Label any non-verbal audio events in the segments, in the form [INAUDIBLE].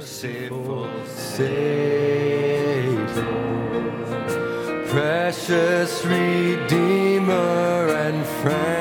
merciful Savior, precious Redeemer and friend.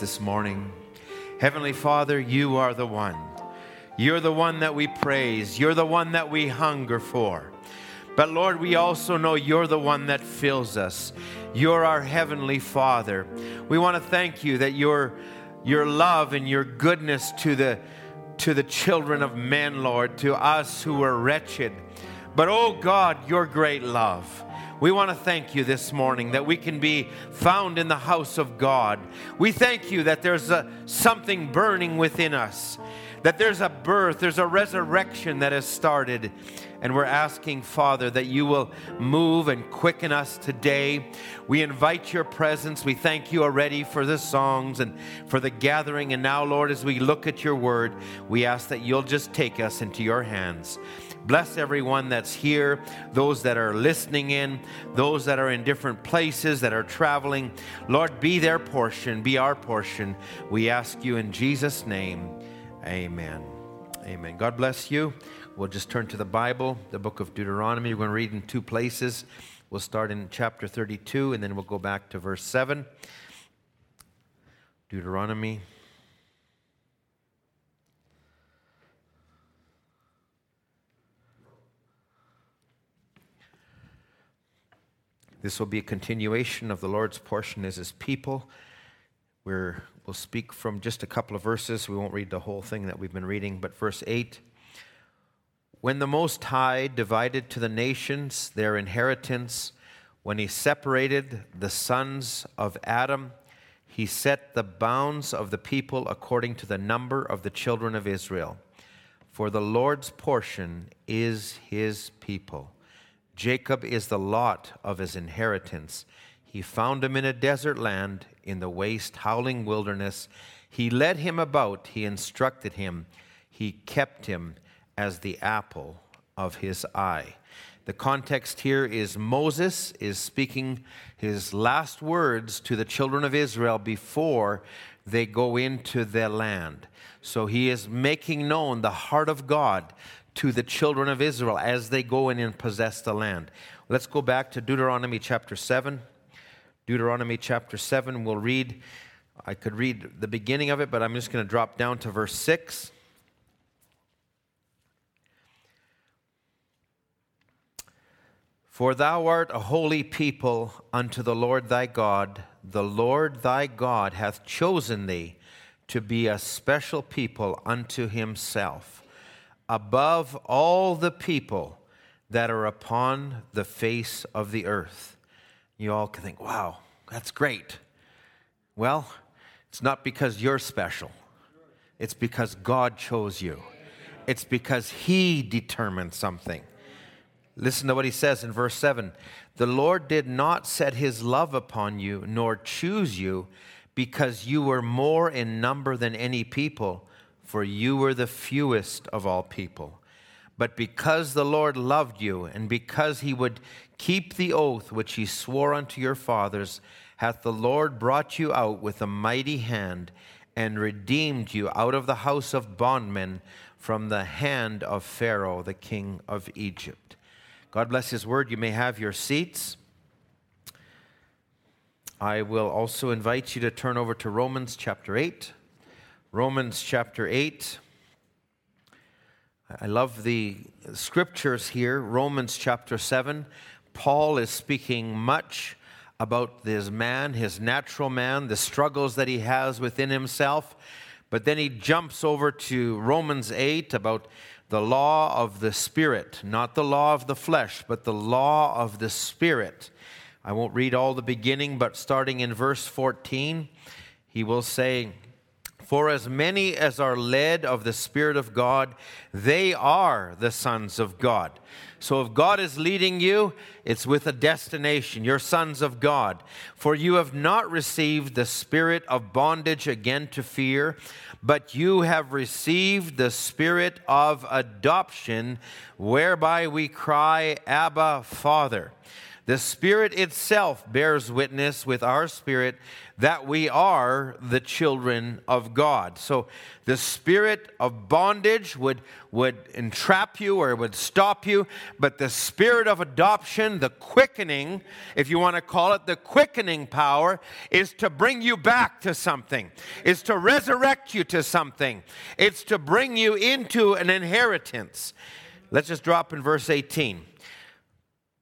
This morning, Heavenly Father, you are the one. You're the one that we praise. You're the one that we hunger for. But Lord, we also know you're the one that fills us. You're our Heavenly Father. We want to thank you that your, your love and your goodness to the, to the children of men, Lord, to us who are wretched. But oh God, your great love. We want to thank you this morning that we can be found in the house of God. We thank you that there's a, something burning within us, that there's a birth, there's a resurrection that has started. And we're asking, Father, that you will move and quicken us today. We invite your presence. We thank you already for the songs and for the gathering. And now, Lord, as we look at your word, we ask that you'll just take us into your hands. Bless everyone that's here, those that are listening in, those that are in different places, that are traveling. Lord, be their portion, be our portion. We ask you in Jesus' name. Amen. Amen. God bless you. We'll just turn to the Bible, the book of Deuteronomy. We're going to read in two places. We'll start in chapter 32 and then we'll go back to verse 7. Deuteronomy This will be a continuation of the Lord's portion as his people. We're, we'll speak from just a couple of verses. We won't read the whole thing that we've been reading, but verse 8 When the Most High divided to the nations their inheritance, when he separated the sons of Adam, he set the bounds of the people according to the number of the children of Israel. For the Lord's portion is his people. Jacob is the lot of his inheritance. He found him in a desert land, in the waste, howling wilderness. He led him about, he instructed him, he kept him as the apple of his eye. The context here is Moses is speaking his last words to the children of Israel before they go into the land. So he is making known the heart of God to the children of Israel as they go in and possess the land. Let's go back to Deuteronomy chapter 7. Deuteronomy chapter 7, we'll read, I could read the beginning of it, but I'm just going to drop down to verse 6. For thou art a holy people unto the Lord thy God. The Lord thy God hath chosen thee to be a special people unto himself, above all the people that are upon the face of the earth. You all can think, wow, that's great. Well, it's not because you're special, it's because God chose you, it's because He determined something. Listen to what He says in verse 7 The Lord did not set His love upon you, nor choose you because you were more in number than any people, for you were the fewest of all people. But because the Lord loved you, and because he would keep the oath which he swore unto your fathers, hath the Lord brought you out with a mighty hand, and redeemed you out of the house of bondmen from the hand of Pharaoh, the king of Egypt. God bless his word. You may have your seats. I will also invite you to turn over to Romans chapter 8. Romans chapter 8. I love the scriptures here. Romans chapter 7. Paul is speaking much about this man, his natural man, the struggles that he has within himself. But then he jumps over to Romans 8 about the law of the Spirit, not the law of the flesh, but the law of the Spirit. I won't read all the beginning, but starting in verse 14, he will say, For as many as are led of the Spirit of God, they are the sons of God. So if God is leading you, it's with a destination. You're sons of God. For you have not received the spirit of bondage again to fear, but you have received the spirit of adoption, whereby we cry, Abba, Father. The Spirit itself bears witness with our spirit that we are the children of God. So the spirit of bondage would, would entrap you or would stop you, but the spirit of adoption, the quickening, if you want to call it the quickening power, is to bring you back to something, is to resurrect you to something, it's to bring you into an inheritance. Let's just drop in verse 18.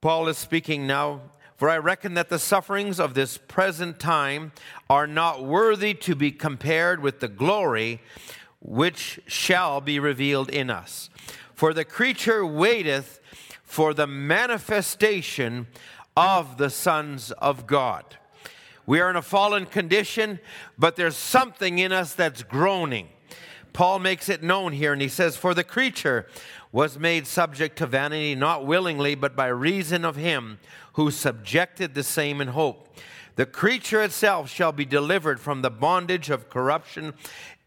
Paul is speaking now. For I reckon that the sufferings of this present time are not worthy to be compared with the glory which shall be revealed in us. For the creature waiteth for the manifestation of the sons of God. We are in a fallen condition, but there's something in us that's groaning. Paul makes it known here, and he says, For the creature was made subject to vanity, not willingly, but by reason of him who subjected the same in hope. The creature itself shall be delivered from the bondage of corruption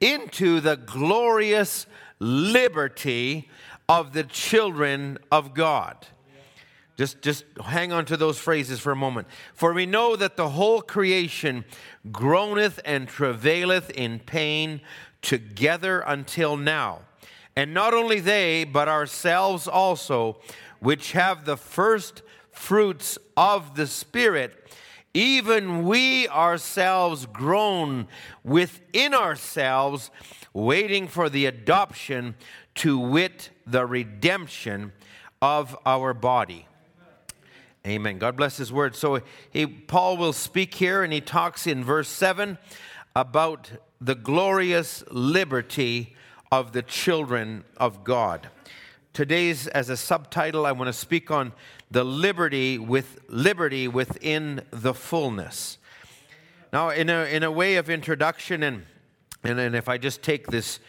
into the glorious liberty of the children of God. Just, just hang on to those phrases for a moment. For we know that the whole creation groaneth and travaileth in pain together until now. And not only they, but ourselves also, which have the first fruits of the Spirit, even we ourselves groan within ourselves, waiting for the adoption, to wit, the redemption of our body. Amen. God bless His word. So he, Paul will speak here, and he talks in verse 7 about the glorious liberty of the children of God. Today's as a subtitle I want to speak on the liberty with liberty within the fullness. Now in a in a way of introduction and and, and if I just take this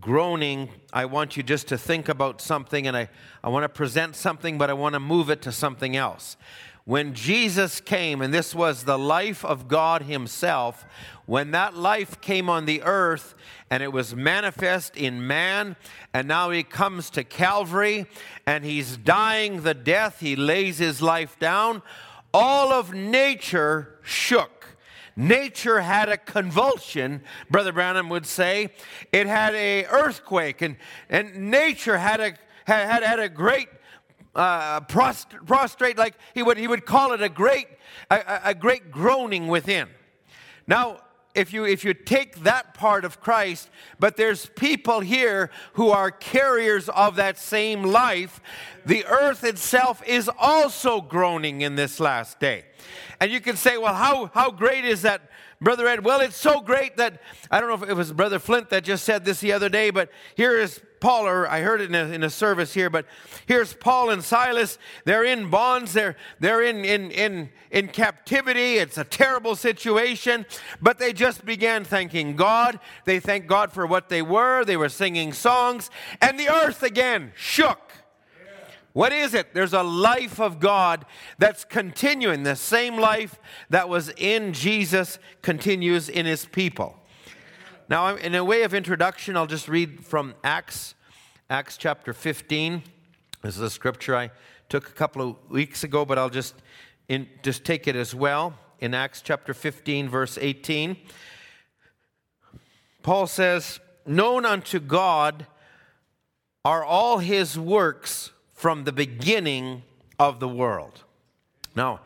groaning, I want you just to think about something and I, I want to present something, but I want to move it to something else. When Jesus came, and this was the life of God Himself, when that life came on the earth and it was manifest in man, and now He comes to Calvary and He's dying the death, He lays His life down, all of nature shook. Nature had a convulsion, Brother Branham would say. It had a earthquake, and, and nature had a, had, had a great uh, prostrate, like he would, he would call it a great, a, a great groaning within. Now, if you if you take that part of Christ, but there's people here who are carriers of that same life, the earth itself is also groaning in this last day. And you can say, well, how, how great is that, Brother Ed? Well, it's so great that I don't know if it was Brother Flint that just said this the other day, but here is Paul, or I heard it in a, in a service here, but here's Paul and Silas. They're in bonds, they're, they're in, in, in, in captivity. It's a terrible situation, but they just began thanking God. They thanked God for what they were. They were singing songs, and the earth again shook. What is it? There's a life of God that's continuing. The same life that was in Jesus continues in his people. Now, in a way of introduction, I'll just read from Acts, Acts chapter 15. This is a scripture I took a couple of weeks ago, but I'll just, in, just take it as well. In Acts chapter 15, verse 18, Paul says, Known unto God are all his works from the beginning of the world. Now,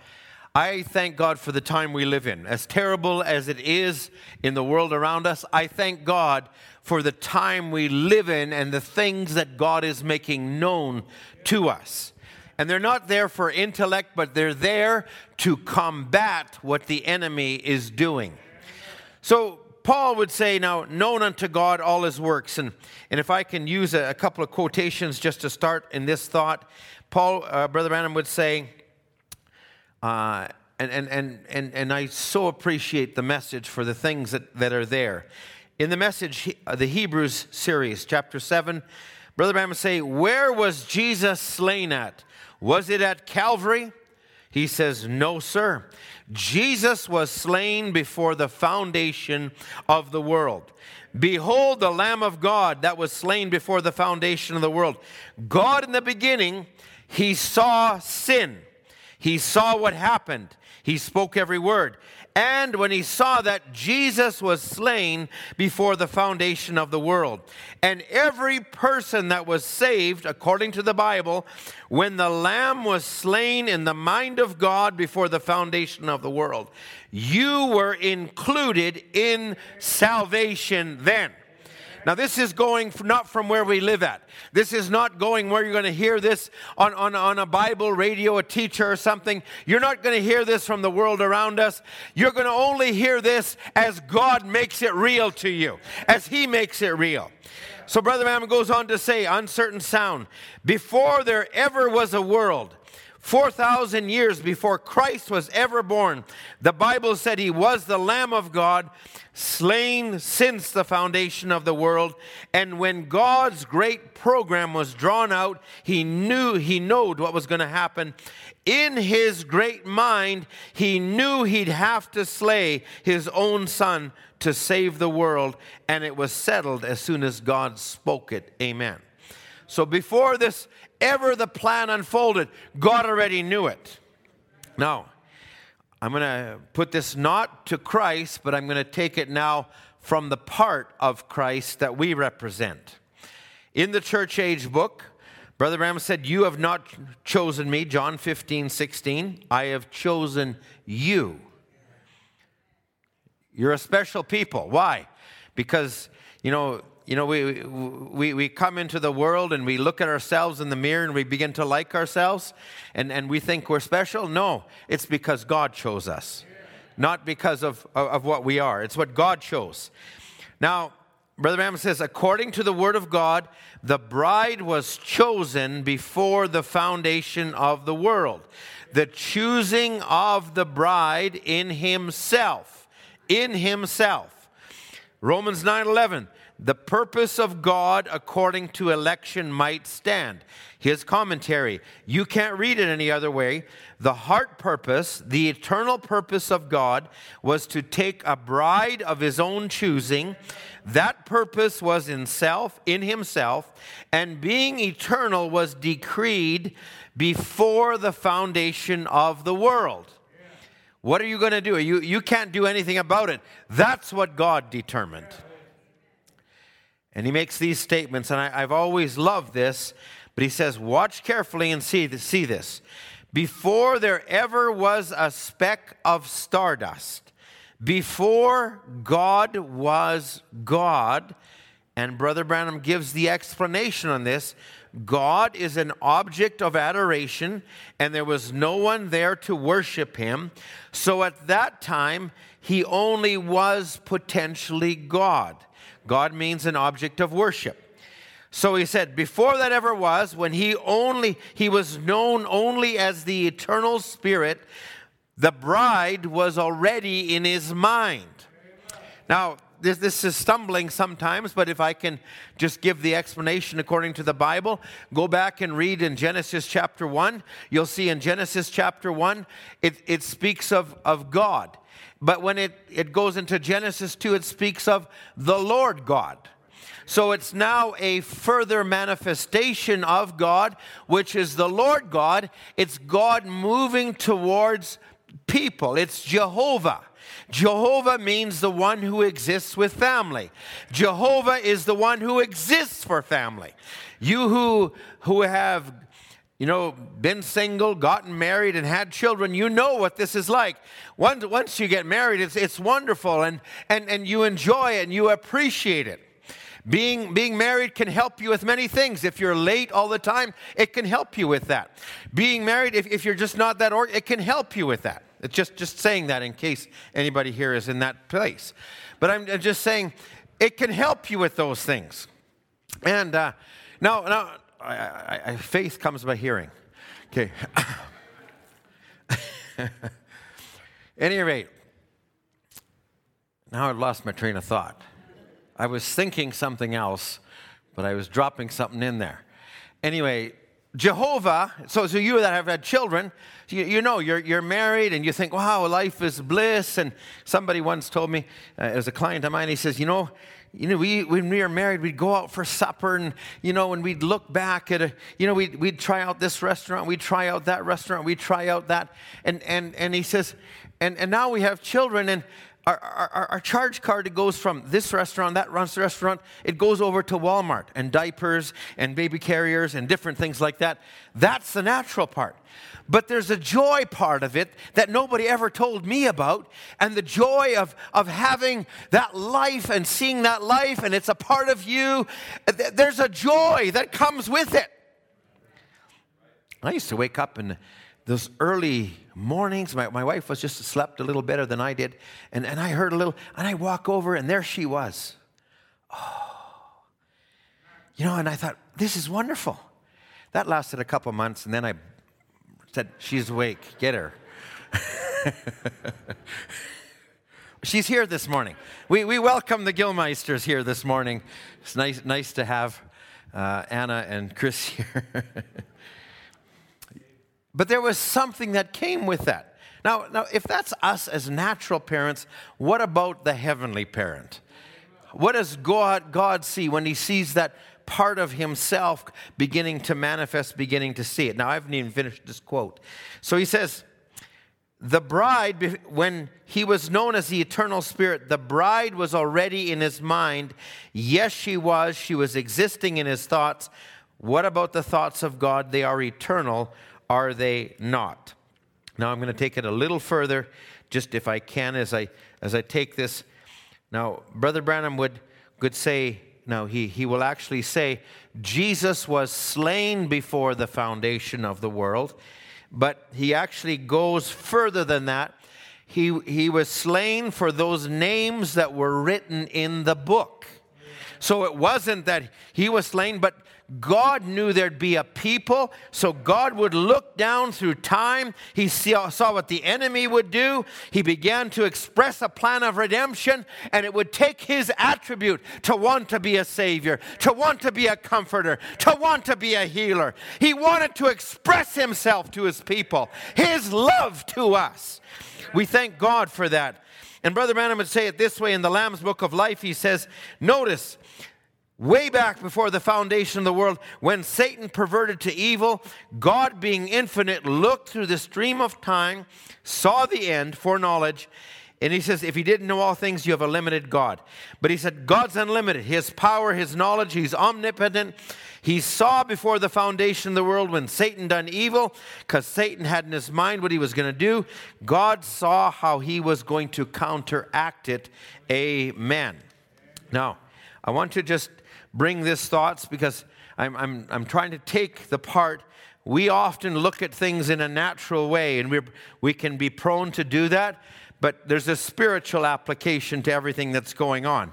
I thank God for the time we live in. As terrible as it is in the world around us, I thank God for the time we live in and the things that God is making known to us. And they're not there for intellect, but they're there to combat what the enemy is doing. So, Paul would say, now, known unto God all his works. And, and if I can use a, a couple of quotations just to start in this thought, Paul, uh, Brother Branham would say, uh, and, and, and, and, and I so appreciate the message for the things that, that are there. In the message, uh, the Hebrews series, chapter 7, Brother Branham would say, Where was Jesus slain at? Was it at Calvary? He says, No, sir. Jesus was slain before the foundation of the world. Behold, the Lamb of God that was slain before the foundation of the world. God in the beginning, he saw sin. He saw what happened. He spoke every word. And when he saw that Jesus was slain before the foundation of the world, and every person that was saved, according to the Bible, when the Lamb was slain in the mind of God before the foundation of the world, you were included in salvation then. Now, this is going not from where we live at. This is not going where you're going to hear this on, on, on a Bible radio, a teacher, or something. You're not going to hear this from the world around us. You're going to only hear this as God makes it real to you, as He makes it real. So, Brother Branham goes on to say, uncertain sound, before there ever was a world, 4,000 years before Christ was ever born, the Bible said he was the Lamb of God, slain since the foundation of the world. And when God's great program was drawn out, he knew, he knowed what was going to happen. In his great mind, he knew he'd have to slay his own son to save the world. And it was settled as soon as God spoke it. Amen. So before this ever the plan unfolded, God already knew it. Now, I'm going to put this not to Christ, but I'm going to take it now from the part of Christ that we represent. In the church age book, Brother Branham said, You have not chosen me, John 15, 16. I have chosen you. You're a special people. Why? Because, you know, you know, we, we, we come into the world and we look at ourselves in the mirror and we begin to like ourselves and, and we think we're special. No, it's because God chose us, not because of, of, what we are. It's what God chose. Now, Brother Branham says, according to the word of God, the bride was chosen before the foundation of the world. The choosing of the bride in himself, in himself. Romans 9 11 the purpose of God according to election might stand. His commentary, you can't read it any other way. The heart purpose, the eternal purpose of God, was to take a bride of his own choosing. That purpose was in self, in himself, and being eternal was decreed before the foundation of the world. What are you going to do? You, you can't do anything about it. That's what God determined. And he makes these statements, and I, have always loved this, but he says, Watch carefully and see, see this. Before there ever was a speck of stardust, before God was God, and Brother Branham gives the explanation on this. God is an object of adoration, and there was no one there to worship him. So at that time, he only was potentially God. God means an object of worship. So he said, before that ever was, when he only he was known only as the eternal spirit, the bride was already in his mind. Now, this, this is stumbling sometimes, but if I can just give the explanation according to the Bible, go back and read in Genesis chapter 1. You'll see in Genesis chapter 1, it, it speaks of, of God. But when it, it goes into Genesis 2, it speaks of the Lord God. So it's now a further manifestation of God, which is the Lord God. It's God moving towards people, it's Jehovah. Jehovah means the one who exists with family. Jehovah is the one who exists for family. You who, who have you know, been single, gotten married, and had children, you know what this is like. Once, once you get married, it's, it's wonderful and, and, and you enjoy it and you appreciate it. Being, being married can help you with many things. If you're late all the time, it can help you with that. Being married, if, if you're just not that, or, it can help you with that. It's just, just saying that in case anybody here is in that place. But I'm, I'm just saying it can help you with those things. And uh, now, now I, I, faith comes by hearing. Okay. [LAUGHS] any rate, now I've lost my train of thought. I was thinking something else, but I was dropping something in there. Anyway, Jehovah, so, so you that have had children, you, you know, you're, you're married and you think, wow, life is bliss. And somebody once told me, uh, as a client of mine, he says, you know, you know, we, when we were married, we'd go out for supper and, you know, when we'd look back at a, you know, we'd, we'd try out this restaurant, we'd try out that restaurant, we'd try out that. And, and, and he says, and, and now we have children and our, our, our, charge card it goes from this restaurant, that runs the restaurant, it goes over to Walmart and diapers and baby carriers and different things like that. That's the natural part. But there's a joy part of it that nobody ever told me about, and the joy of, of having that life and seeing that life, and it's a part of you. There's a joy that comes with it. I used to wake up in those early mornings, my, my wife was just slept a little better than I did, and, and I heard a little, and I walk over, and there she was. Oh. You know, and I thought, this is wonderful. That lasted a couple months, and then I said, She's awake, get her. [LAUGHS] She's here this morning. We, we welcome the Gilmeisters here this morning. It's nice, nice to have uh, Anna and Chris [LAUGHS] here. But there was something that came with that. Now, now, if that's us as natural parents, what about the heavenly parent? What does God, God see when he sees that part of himself beginning to manifest, beginning to see it? Now, I haven't even finished this quote. So he says, the bride, when he was known as the eternal spirit, the bride was already in his mind. Yes, she was. She was existing in his thoughts. What about the thoughts of God? They are eternal are they not? Now I'm going to take it a little further, just if I can, as I as I take this. Now, Brother Branham would could say, now he, he will actually say, Jesus was slain before the foundation of the world, but he actually goes further than that. He, he was slain for those names that were written in the book. So it wasn't that he was slain, but God knew there'd be a people, so God would look down through time. He saw, what the enemy would do. He began to express a plan of redemption, and it would take his attribute to want to be a savior, to want to be a comforter, to want to be a healer. He wanted to express himself to his people, his love to us. We thank God for that. And Brother Branham would say it this way in the Lamb's Book of Life. He says, Notice, way back before the foundation of the world, when Satan perverted to evil, God, being infinite, looked through the stream of time, saw the end, foreknowledge, and he says, if you didn't know all things, you have a limited God. But he said, God's unlimited. His power, his knowledge, he's omnipotent. He saw before the foundation of the world when Satan done evil, because Satan had in his mind what he was going to do. God saw how he was going to counteract it. Amen. Now, I want to just bring this thoughts because I'm, I'm, I'm trying to take the part. We often look at things in a natural way, and we we can be prone to do that but there's a spiritual application to everything that's going on.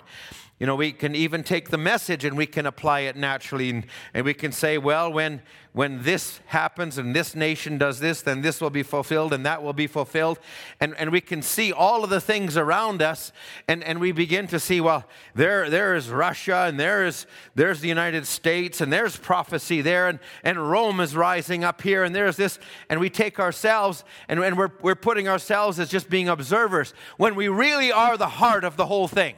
You know, we can even take the message and we can apply it naturally. And, and, we can say, well, when, when this happens and this nation does this, then this will be fulfilled and that will be fulfilled. And, and we can see all of the things around us and, and we begin to see, well, there, there is Russia and there is, there's the United States and there's prophecy there and, and Rome is rising up here and there's this. And we take ourselves and, and we're, we're putting ourselves as just being observers when we really are the heart of the whole thing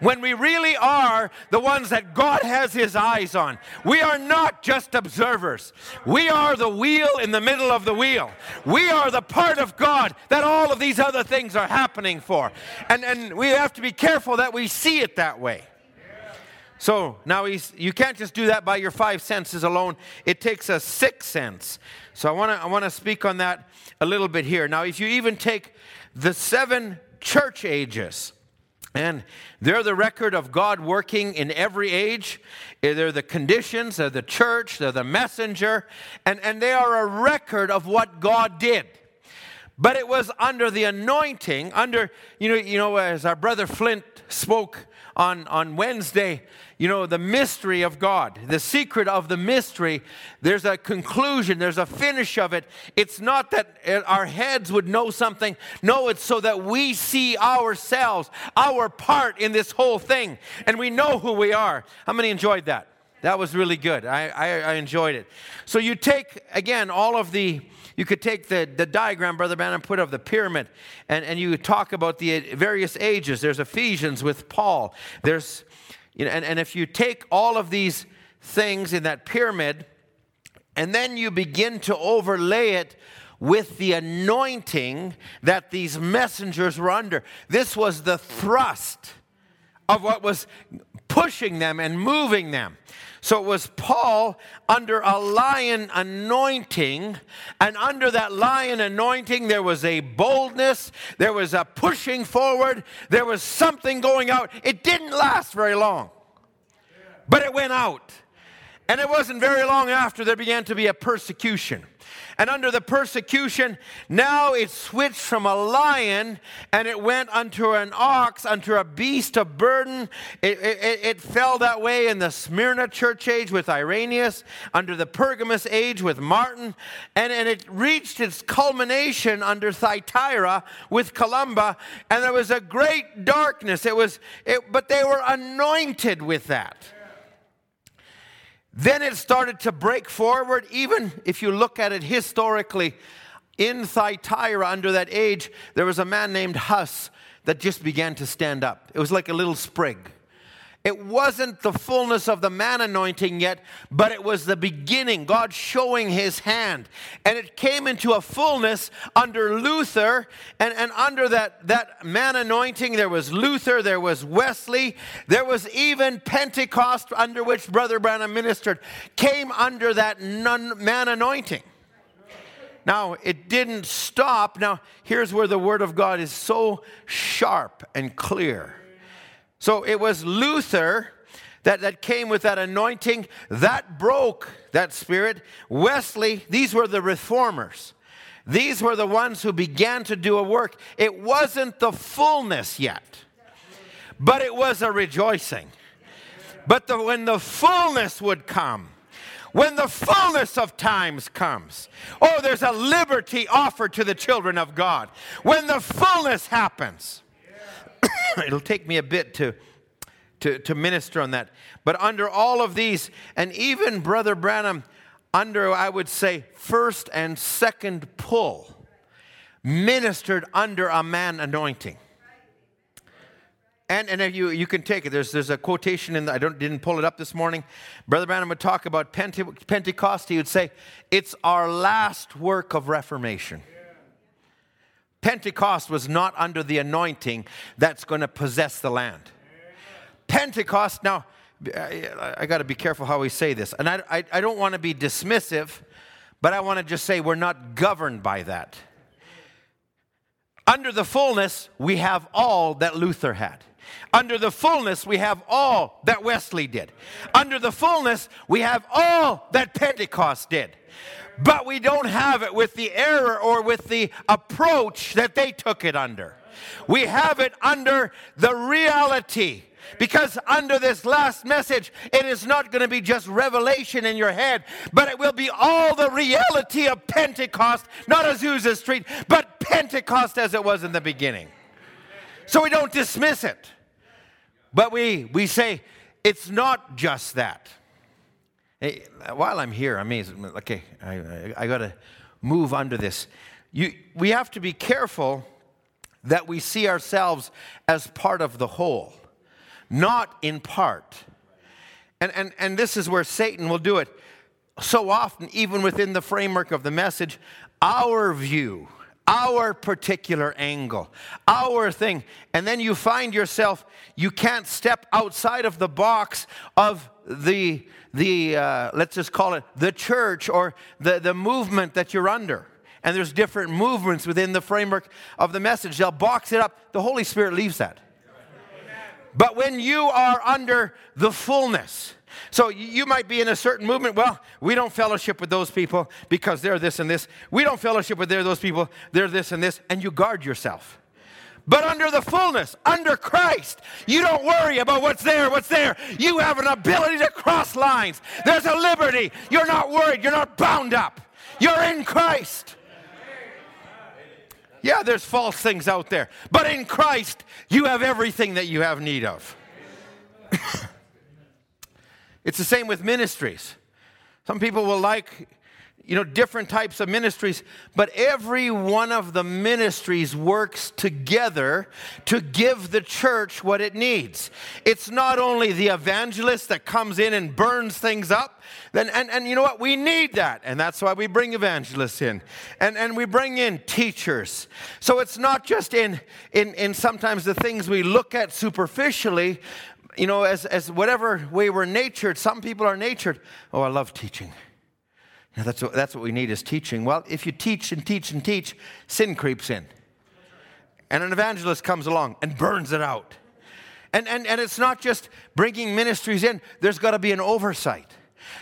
when we really are the ones that God has His eyes on. We are not just observers, we are the wheel in the middle of the wheel. We are the part of God that all of these other things are happening for. And, and we have to be careful that we see it that way. So now you can't just do that by your five senses alone. It takes a sixth sense. So I want to I want to speak on that a little bit here. Now, if you even take the seven church ages, and they're the record of God working in every age. Eh, they're the conditions, they're the church, they're the messenger, and, and they are a record of what God did. But it was under the anointing, under, you know, you know, as our brother Flint spoke on, on Wednesday, you know, the mystery of God, the secret of the mystery, there's a conclusion, there's a finish of it. It's not that our heads would know something. No, it's so that we see ourselves, our part in this whole thing, and we know who we are. How many enjoyed that? That was really good. I, I, I enjoyed it. So you take, again, all of the, you could take the, the diagram Brother Branham put of the pyramid, and, and you talk about the various ages. There's Ephesians with Paul. There's you know, and, and if you take all of these things in that pyramid and then you begin to overlay it with the anointing that these messengers were under, this was the thrust of what was pushing them and moving them. So it was Paul under a lion anointing, and under that lion anointing, there was a boldness, there was a pushing forward, there was something going out. It didn't last very long, but it went out. And it wasn't very long after there began to be a persecution. And under the persecution, now it switched from a lion and it went unto an ox, unto a beast of burden. It, it, it fell that way in the Smyrna church age with Irenaeus, under the Pergamus age with Martin, and, and it reached its culmination under Thyatira with Columba, and there was a great darkness. It was, it, but they were anointed with that. Then it started to break forward, even if you look at it historically. In Thyatira, under that age, there was a man named Huss that just began to stand up. It was like a little sprig. It wasn't the fullness of the man anointing yet, but it was the beginning, God showing his hand. And it came into a fullness under Luther, and, and under that, that man anointing, there was Luther, there was Wesley, there was even Pentecost, under which Brother Branham ministered, came under that man anointing. Now, it didn't stop. Now, here's where the Word of God is so sharp and clear. So it was Luther that, that came with that anointing that broke that spirit. Wesley, these were the reformers. These were the ones who began to do a work. It wasn't the fullness yet, but it was a rejoicing. But the, when the fullness would come, When the fullness of times comes. Oh, there's a liberty offered to the children of God. When the fullness happens. [COUGHS] It'll take me a bit to, to, to minister on that. But under all of these, and even Brother Branham, under, I would say, first and second pull, ministered under a man anointing. And, and you, you can take it. There's, there's a quotation in the, I don't, didn't pull it up this morning. Brother Branham would talk about Pente, Pentecost. He would say, it's our last work of reformation. Pentecost was not under the anointing that's going to possess the land. Pentecost, now, I, got to be careful how we say this. And I, I, I don't want to be dismissive, but I want to just say we're not governed by that. Under the fullness, we have all that Luther had. Under the fullness, we have all that Wesley did. Under the fullness, we have all that Pentecost did. But we don't have it with the error or with the approach that they took it under. We have it under the reality because under this last message, it is not going to be just revelation in your head, but it will be all the reality of Pentecost, not Azusa Street, but Pentecost as it was in the beginning. So we don't dismiss it, but we, we say it's not just that. Hey, while I'm here, I mean. Okay, I, I, I got to move under this. You, we have to be careful that we see ourselves as part of the whole not in part. And, and, and this is where Satan will do it. So often, even within the framework of the message, our view, our particular angle, our thing. And then you find yourself, you can't step outside of the box of the, the uh, let's just call it the church or the, the movement that you're under. And there's different movements within the framework of the message. They'll box it up. The Holy Spirit leaves that. But when you are under the fullness, so you might be in a certain movement. Well, we don't fellowship with those people because they're this and this. We don't fellowship with those people, they're this and this, and you guard yourself. But under the fullness, under Christ, you don't worry about what's there, what's there. You have an ability to cross lines. There's a liberty. You're not worried, you're not bound up. You're in Christ. Yeah, there's false things out there. But in Christ, you have everything that you have need of. [LAUGHS] it's the same with ministries. Some people will like you know, different types of ministries, but every one of the ministries works together to give the church what it needs. It's not only the evangelist that comes in and burns things up, then, and, and you know what? We need that. And that's why we bring evangelists in. And, and we bring in teachers. So it's not just in, in, in sometimes the things we look at superficially, you know, as, as whatever way we're natured. Some people are natured. Oh, I love teaching. Now that's what, that's what we need is teaching. Well, if you teach and teach and teach, sin creeps in. And an evangelist comes along and burns it out. And, and, and it's not just bringing ministries in, there's got to be an oversight.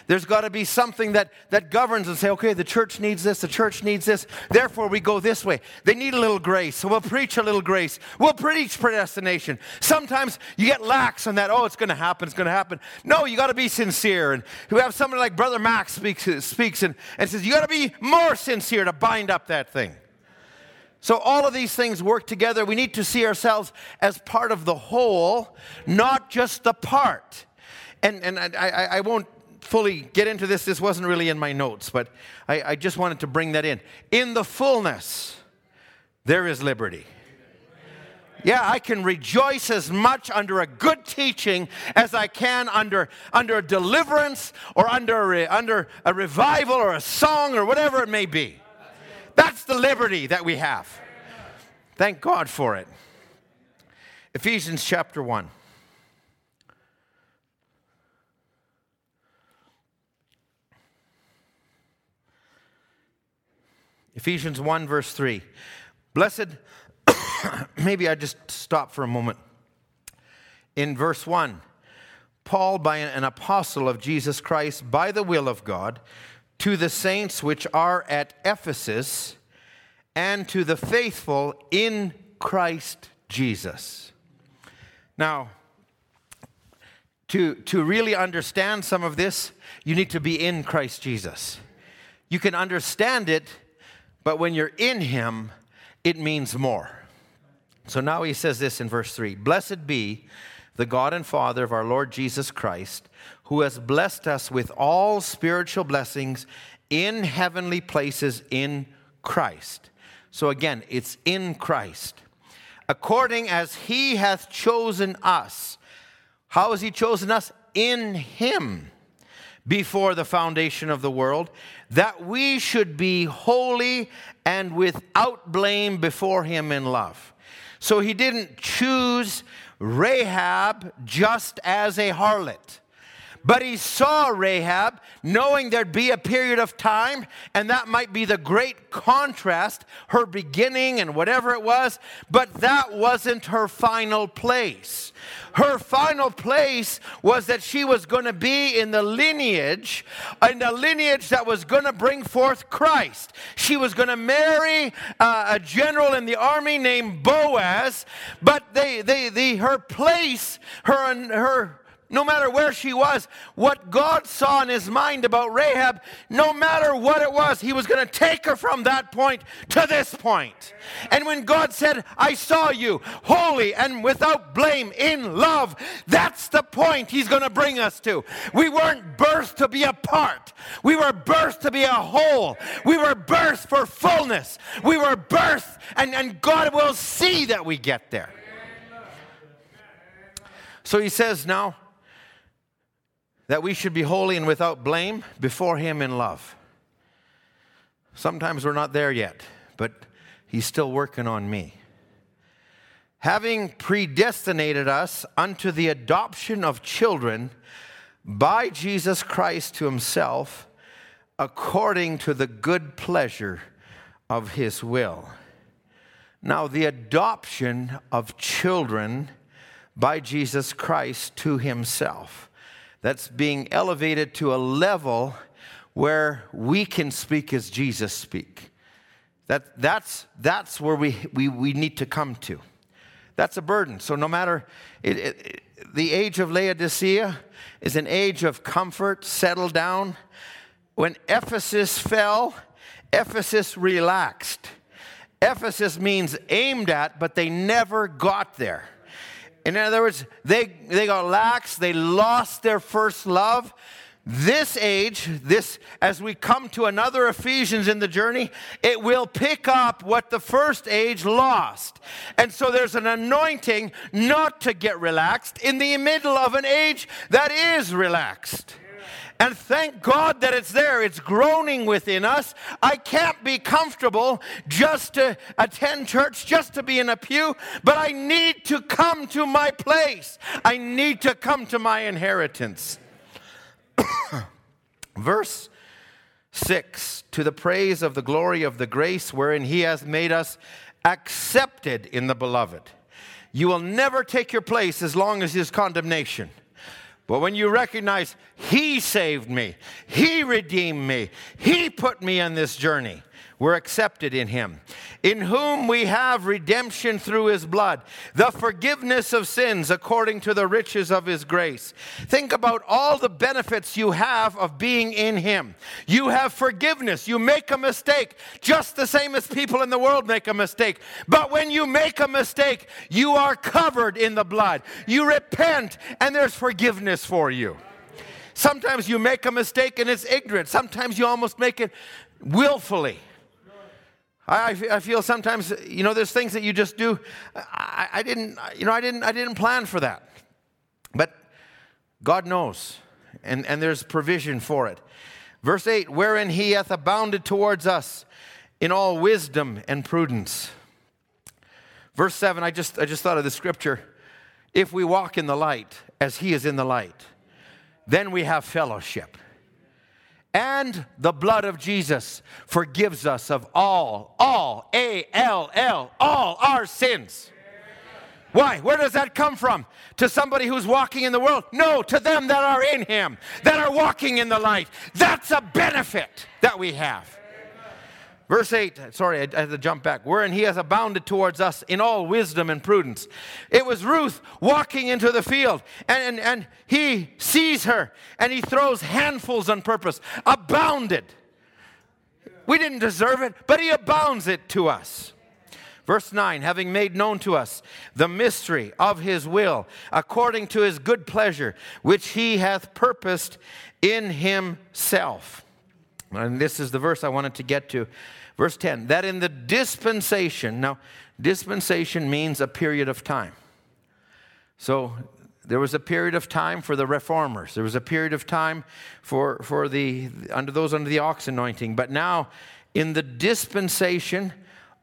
There's got to be something that, that governs and say, okay, the church needs this, the church needs this, therefore we go this way. They need a little grace, so we'll preach a little grace. We'll preach predestination. Sometimes you get lax on that, oh, it's going to happen, it's going to happen. No, you got to be sincere. And we have somebody like Brother Max speaks, speaks and, and says, you got to be more sincere to bind up that thing. So, all of these things work together. We need to see ourselves as part of the whole, not just the part. And, and I, I, I won't fully get into this. This wasn't really in my notes, but I, I just wanted to bring that in. In the fullness, there is liberty. Yeah, I can rejoice as much under a good teaching as I can under, under a deliverance or under a, under a revival or a song or whatever it may be. That's the liberty that we have. Thank God for it. Ephesians chapter 1. Ephesians 1, verse 3. Blessed, [COUGHS] maybe I just stop for a moment. In verse 1, Paul, by an apostle of Jesus Christ, by the will of God, to the saints which are at Ephesus, and to the faithful in Christ Jesus. Now, to, to really understand some of this, you need to be in Christ Jesus. You can understand it, but when you're in Him, it means more. So now he says this in verse 3 Blessed be the God and Father of our Lord Jesus Christ, who has blessed us with all spiritual blessings in heavenly places in Christ. So again, it's in Christ. According as he hath chosen us. How has he chosen us? In him before the foundation of the world, that we should be holy and without blame before him in love. So he didn't choose Rahab just as a harlot. But he saw Rahab, knowing there'd be a period of time, and that might be the great contrast, her beginning and whatever it was, but that wasn't her final place. Her final place was that she was going to be in the lineage, in the lineage that was going to bring forth Christ. She was going to marry uh, a general in the army named Boaz, but they, they, they, her place, her, her, no matter where she was, what God saw in his mind about Rahab, no matter what it was, he was going to take her from that point to this point. And when God said, I saw you holy and without blame in love, that's the point he's going to bring us to. We weren't birthed to be apart, we were birthed to be a whole. We were birthed for fullness. We were birthed, and, and God will see that we get there. So he says now, that we should be holy and without blame before Him in love. Sometimes we're not there yet, but He's still working on me. Having predestinated us unto the adoption of children by Jesus Christ to Himself, according to the good pleasure of His will. Now, the adoption of children by Jesus Christ to Himself that's being elevated to a level where we can speak as Jesus speak. That, that's, that's where we, we, we need to come to. That's a burden. So no matter, it, it, the age of Laodicea is an age of comfort, settle down. When Ephesus fell, Ephesus relaxed. Ephesus means aimed at, but they never got there. In other words, they, they got lax, they lost their first love. This age, this as we come to another Ephesians in the journey, it will pick up what the first age lost. And so there's an anointing not to get relaxed in the middle of an age that is relaxed. And thank God that it's there. It's groaning within us. I can't be comfortable just to attend church, just to be in a pew, but I need to come to my place. I need to come to my inheritance. [COUGHS] Verse 6 To the praise of the glory of the grace wherein he has made us accepted in the beloved. You will never take your place as long as his condemnation. But when you recognize He saved me, He redeemed me, He put me on this journey, we're accepted in him, in whom we have redemption through his blood, the forgiveness of sins according to the riches of his grace. Think about all the benefits you have of being in him. You have forgiveness. You make a mistake, just the same as people in the world make a mistake. But when you make a mistake, you are covered in the blood. You repent, and there's forgiveness for you. Sometimes you make a mistake and it's ignorant. Sometimes you almost make it willfully. I, I feel sometimes, you know, there's things that you just do. I, I didn't, you know, I didn't, I didn't plan for that. But God knows, and, and there's provision for it. Verse 8, wherein he hath abounded towards us in all wisdom and prudence. Verse 7, I just, I just thought of the scripture. If we walk in the light as he is in the light, then we have fellowship and the blood of Jesus forgives us of all, all, A L L, all our sins. Why? Where does that come from? To somebody who's walking in the world? No, to them that are in Him, that are walking in the light. That's a benefit that we have. Verse 8, sorry, I had to jump back. Wherein he has abounded towards us in all wisdom and prudence. It was Ruth walking into the field, and, and, and he sees her, and he throws handfuls on purpose. Abounded. We didn't deserve it, but he abounds it to us. Verse 9, having made known to us the mystery of his will, according to his good pleasure, which he hath purposed in himself. And this is the verse I wanted to get to. Verse 10 that in the dispensation, now, dispensation means a period of time. So there was a period of time for the reformers. There was a period of time for, for the under those under the ox anointing. But now, in the dispensation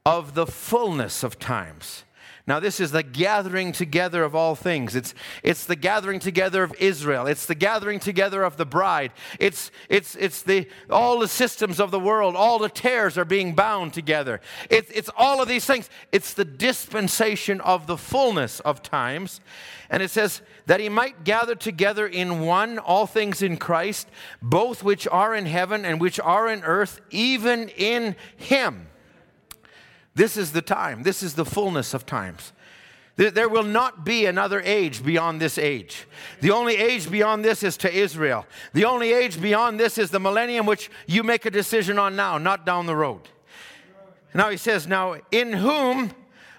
of the fullness of times, now, this is the gathering together of all things. It's, it's the gathering together of Israel. It's the gathering together of the bride. It's, it's, it's the, all the systems of the world. All the tares are being bound together. It's, it's all of these things. It's the dispensation of the fullness of times. And it says, that he might gather together in one all things in Christ, both which are in heaven and which are in earth, even in him this is the time. This is the fullness of times. There will not be another age beyond this age. The only age beyond this is to Israel. The only age beyond this is the millennium, which you make a decision on now, not down the road. Now he says, Now in whom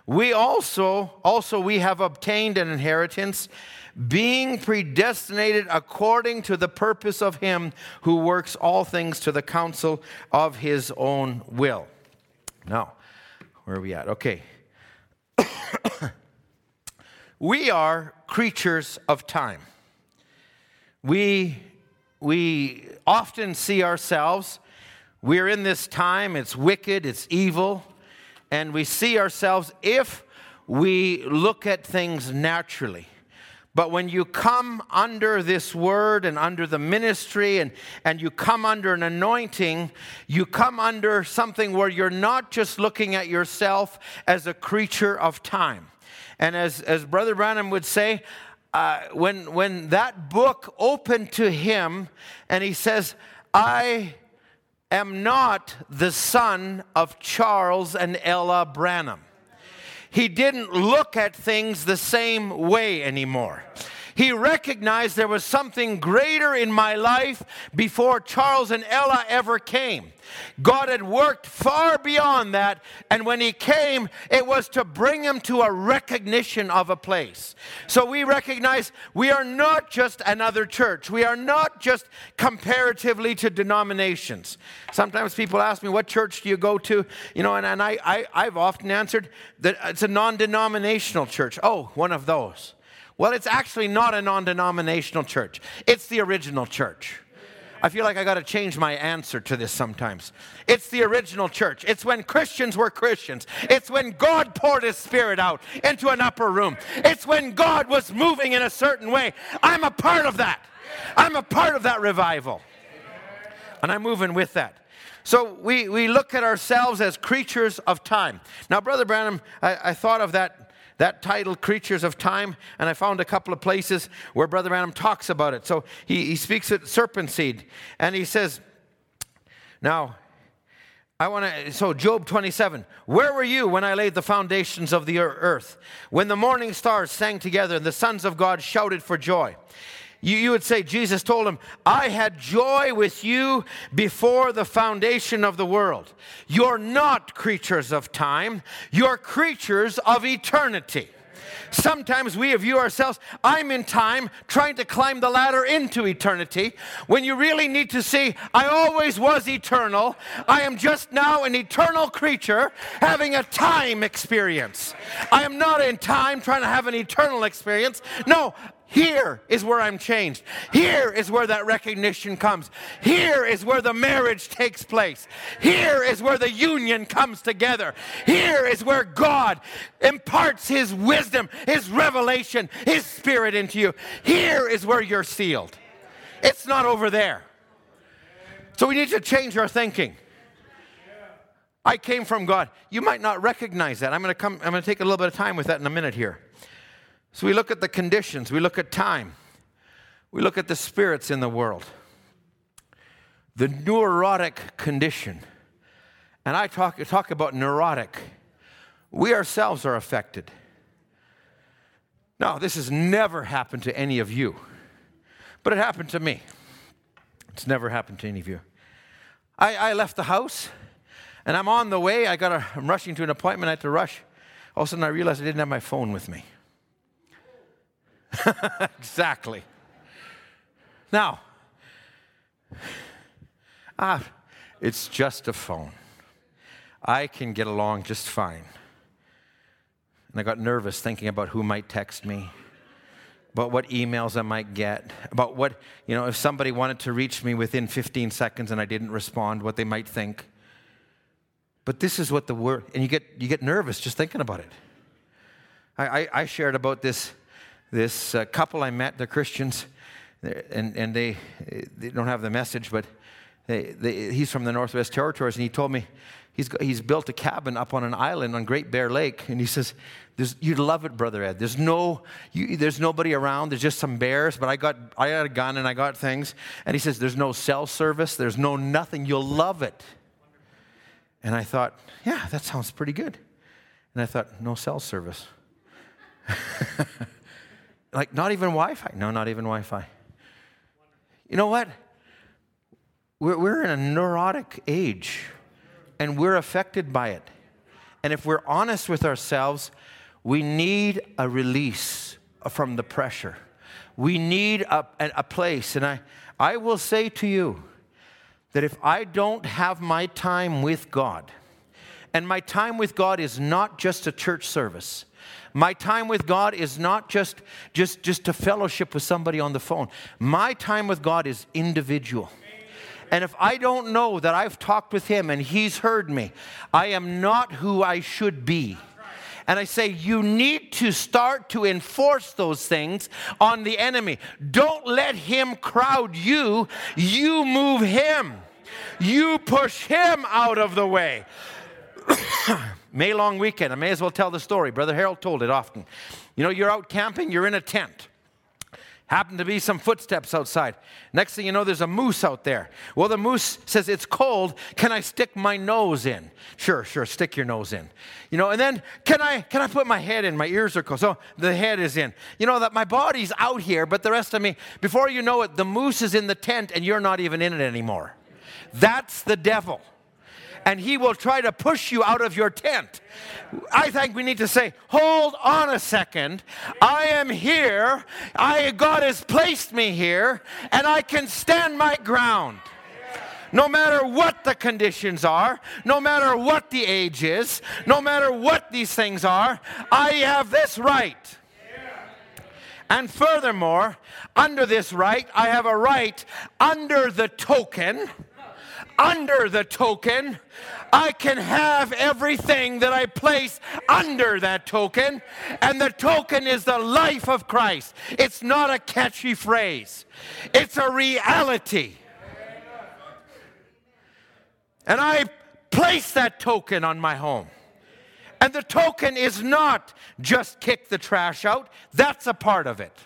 we also, also we have obtained an inheritance, being predestinated according to the purpose of him who works all things to the counsel of his own will. Now, where are we at? Okay. [COUGHS] we are creatures of time. We, we often see ourselves, we're in this time, it's wicked, it's evil, and we see ourselves if we look at things naturally. But when you come under this word and under the ministry and, and you come under an anointing, you come under something where you're not just looking at yourself as a creature of time. And as, as Brother Branham would say, uh, when, when that book opened to him and he says, I am not the son of Charles and Ella Branham he didn't look at things the same way anymore. He recognized there was something greater in my life before Charles and Ella ever came. God had worked far beyond that, and when He came, it was to bring him to a recognition of a place. So we recognize we are not just another church, we are not just comparatively to denominations. Sometimes people ask me, What church do you go to? You know, and, and I, I, I've often answered that it's a non denominational church. Oh, one of those. Well, it's actually not a non denominational church, it's the original church. I feel like I got to change my answer to this sometimes. It's the original church. It's when Christians were Christians. It's when God poured his spirit out into an upper room. It's when God was moving in a certain way. I'm a part of that. I'm a part of that revival. And I'm moving with that. So we, we look at ourselves as creatures of time. Now, Brother Branham, I, I thought of that that title, Creatures of Time, and I found a couple of places where Brother Branham talks about it. So he, he speaks at serpent seed, and he says, Now, I want to, so Job 27, where were you when I laid the foundations of the earth? When the morning stars sang together and the sons of God shouted for joy? You, you would say, Jesus told him, I had joy with you before the foundation of the world. You're not creatures of time, you're creatures of eternity. Sometimes we view ourselves, I'm in time trying to climb the ladder into eternity, when you really need to see, I always was eternal. I am just now an eternal creature having a time experience. I am not in time trying to have an eternal experience. No, here is where I'm changed. Here is where that recognition comes. Here is where the marriage takes place. Here is where the union comes together. Here is where God imparts His wisdom, His revelation, His spirit into you. Here is where you're sealed. It's not over there. So we need to change our thinking. I came from God. You might not recognize that. I'm going to come I'm going to take a little bit of time with that in a minute here. So we look at the conditions, we look at time, we look at the spirits in the world. The neurotic condition And I talk, talk about neurotic. We ourselves are affected. Now, this has never happened to any of you, but it happened to me. It's never happened to any of you. I, I left the house and I'm on the way. I got a, I'm rushing to an appointment. I had to rush. All of a sudden, I realized I didn't have my phone with me. [LAUGHS] exactly. Now, ah, it's just a phone. I can get along just fine. And I got nervous thinking about who might text me, about what emails I might get, about what, you know, if somebody wanted to reach me within 15 seconds and I didn't respond, what they might think. But this is what the word, and you get, you get nervous just thinking about it. I, I, I shared about this, this uh, couple I met, they're Christians, and, and they, they don't have the message, but they, they, he's from the Northwest Territories, and he told me he's, he's built a cabin up on an island on Great Bear Lake, and he says, You'd love it, Brother Ed. There's, no, you, there's nobody around, there's just some bears, but I got, I got a gun and I got things. And he says, There's no cell service, there's no nothing, you'll love it. And I thought, yeah, that sounds pretty good. And I thought, no cell service. [LAUGHS] like, not even Wi Fi? No, not even Wi Fi. You know what? We're, we're in a neurotic age and we're affected by it. And if we're honest with ourselves, we need a release from the pressure. We need a, a place. And I, I will say to you, that if I don't have my time with God, and my time with God is not just a church service. My time with God is not just, just, just to fellowship with somebody on the phone. My time with God is individual. And if I don't know that I've talked with Him and He's heard me, I am not who I should be. And I say, you need to start to enforce those things on the enemy. Don't let him crowd you, you move him. You push him out of the way. [COUGHS] May long weekend. I may as well tell the story. Brother Harold told it often. You know, you're out camping, you're in a tent. Happen to be some footsteps outside. Next thing you know, there's a moose out there. Well, the moose says, It's cold. Can I stick my nose in? Sure, sure, stick your nose in. You know, and then can I can I put my head in? My ears are cold. So the head is in. You know, that my body's out here, but the rest of me, before you know it, the moose is in the tent and you're not even in it anymore. That's the devil. And he will try to push you out of your tent. I think we need to say, hold on a second. I am here. I, God has placed me here, and I can stand my ground no matter what the conditions are, no matter what the age is, no matter what these things are, I have this right. And furthermore, under this right, I have a right under the token under the token, I can have everything that I place under that token. And the token is the life of Christ. It's not a catchy phrase, it's a reality. And I place that token on my home. And the token is not just kick the trash out, that's a part of it.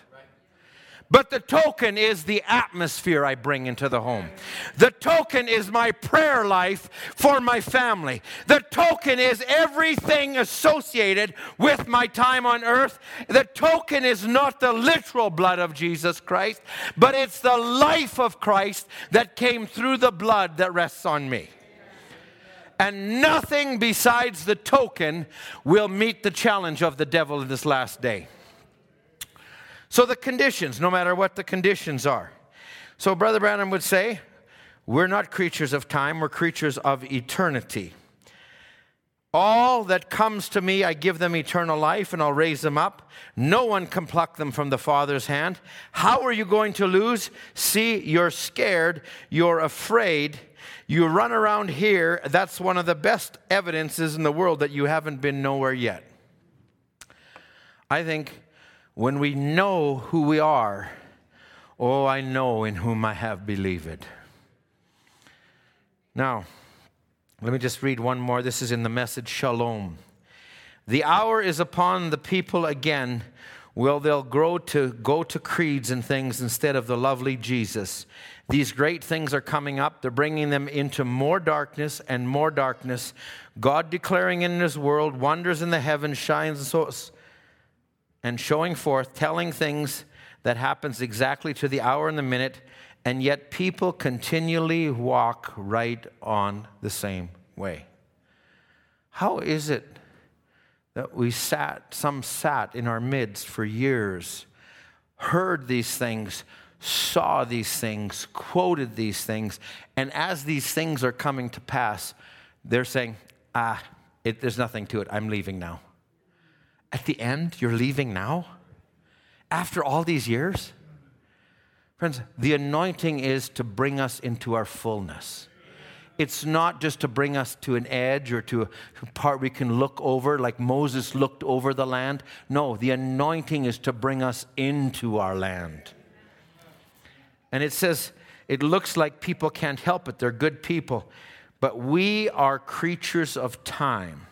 But the token is the atmosphere I bring into the home. The token is my prayer life for my family. The token is everything associated with my time on earth. The token is not the literal blood of Jesus Christ, but it's the life of Christ that came through the blood that rests on me. And nothing besides the token will meet the challenge of the devil in this last day. So, the conditions, no matter what the conditions are. So, Brother Branham would say, we're not creatures of time, we're creatures of eternity. All that comes to me, I give them eternal life and I'll raise them up. No one can pluck them from the Father's hand. How are you going to lose? See, you're scared, you're afraid, you run around here. That's one of the best evidences in the world that you haven't been nowhere yet. I think when we know who we are, oh, I know in whom I have believed. Now, let me just read one more. This is in the message Shalom. The hour is upon the people again. Well, they'll grow to go to creeds and things instead of the lovely Jesus. These great things are coming up. They're bringing them into more darkness and more darkness. God declaring in his world wonders in the heavens, shines so and showing forth, telling things that happens exactly to the hour and the minute, and yet people continually walk right on the same way. How is it that we sat, some sat in our midst for years, heard these things, saw these things, quoted these things, and as these things are coming to pass, they're saying, ah, it, there's nothing to it. I'm leaving now. At the end, you're leaving now? After all these years? Friends, the anointing is to bring us into our fullness. It's not just to bring us to an edge or to a part we can look over, like Moses looked over the land. No, the anointing is to bring us into our land. And it says, it looks like people can't help it. They're good people. But we are creatures of time.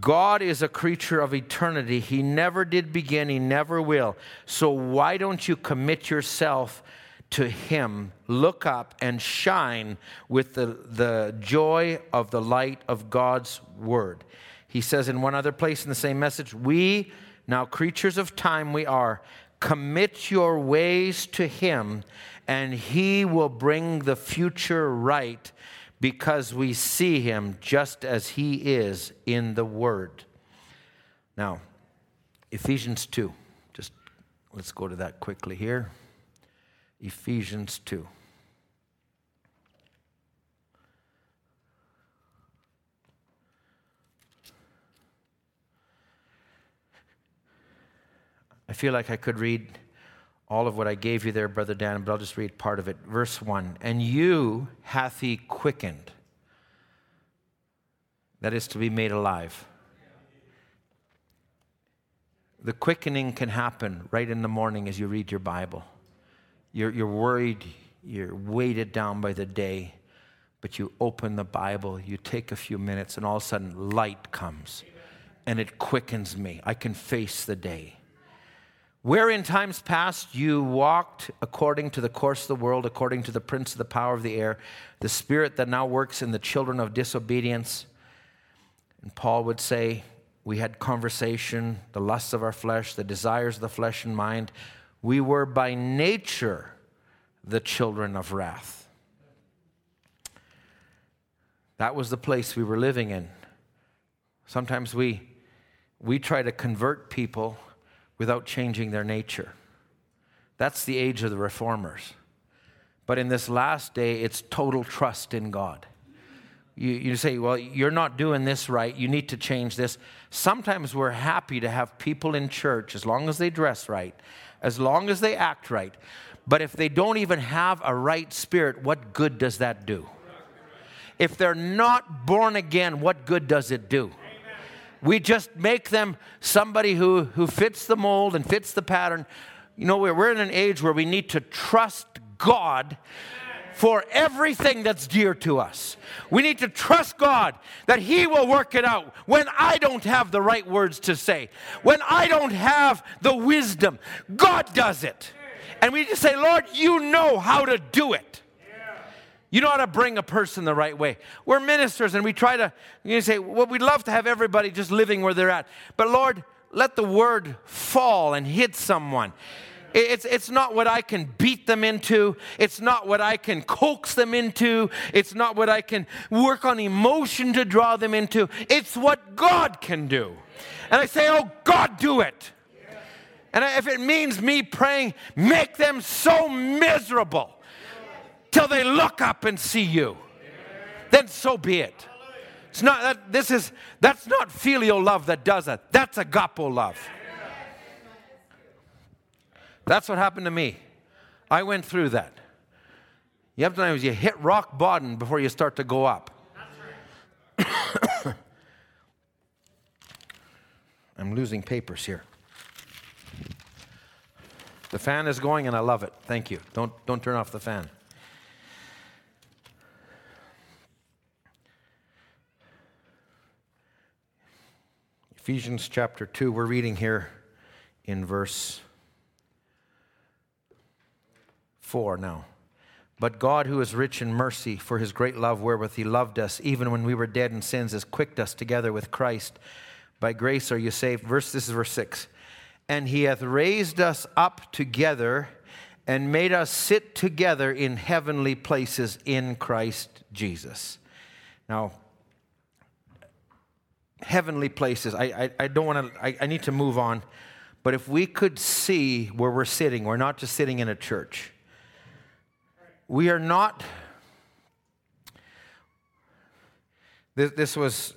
God is a creature of eternity. He never did begin, He never will. So why don't you commit yourself to Him? Look up and shine with the, the joy of the light of God's Word. He says in one other place in the same message, We, now creatures of time, we are, commit your ways to Him, and He will bring the future right because we see him just as he is in the Word. Now, Ephesians 2. Just let's go to that quickly here. Ephesians 2. I feel like I could read all of what I gave you there, Brother Dan, but I'll just read part of it. Verse 1 And you hath he quickened. That is to be made alive. The quickening can happen right in the morning as you read your Bible. You're, you're worried, you're weighted down by the day, but you open the Bible, you take a few minutes, and all of a sudden light comes and it quickens me. I can face the day. Where in times past you walked according to the course of the world, according to the prince of the power of the air, the spirit that now works in the children of disobedience. And Paul would say, We had conversation, the lusts of our flesh, the desires of the flesh and mind. We were by nature the children of wrath. That was the place we were living in. Sometimes we, we try to convert people without changing their nature. That's the age of the reformers. But in this last day, it's total trust in God. You, you say, well, you're not doing this right. You need to change this. Sometimes we're happy to have people in church as long as they dress right, as long as they act right. But if they don't even have a right spirit, what good does that do? If they're not born again, what good does it do? We just make them somebody who, who fits the mold and fits the pattern. You know, we're, we're in an age where we need to trust God for everything that's dear to us. We need to trust God that He will work it out when I don't have the right words to say, when I don't have the wisdom. God does it. And we just say, Lord, you know how to do it. You know how to bring a person the right way. We're ministers and we try to you know, say, well, we'd love to have everybody just living where they're at. But Lord, let the word fall and hit someone. It's, it's not what I can beat them into. It's not what I can coax them into. It's not what I can work on emotion to draw them into. It's what God can do. And I say, oh, God, do it. And if it means me praying, make them so miserable till they look up and see you. Then so be it. It's not that this is that's not filial love that does it. That's agapo love. That's what happened to me. I went through that. You have times you hit rock bottom before you start to go up. [COUGHS] I'm losing papers here. The fan is going and I love it. Thank you. Don't, don't turn off the fan. Ephesians chapter 2, we're reading here in verse 4 now. But God, who is rich in mercy, for his great love wherewith he loved us, even when we were dead in sins, has quickened us together with Christ. By grace are you saved. Verse, this is verse 6. And he hath raised us up together and made us sit together in heavenly places in Christ Jesus. Now, heavenly places, I, I, I don't want to, I, I need to move on. But if we could see where we're sitting, we're not just sitting in a church we are not. This, this was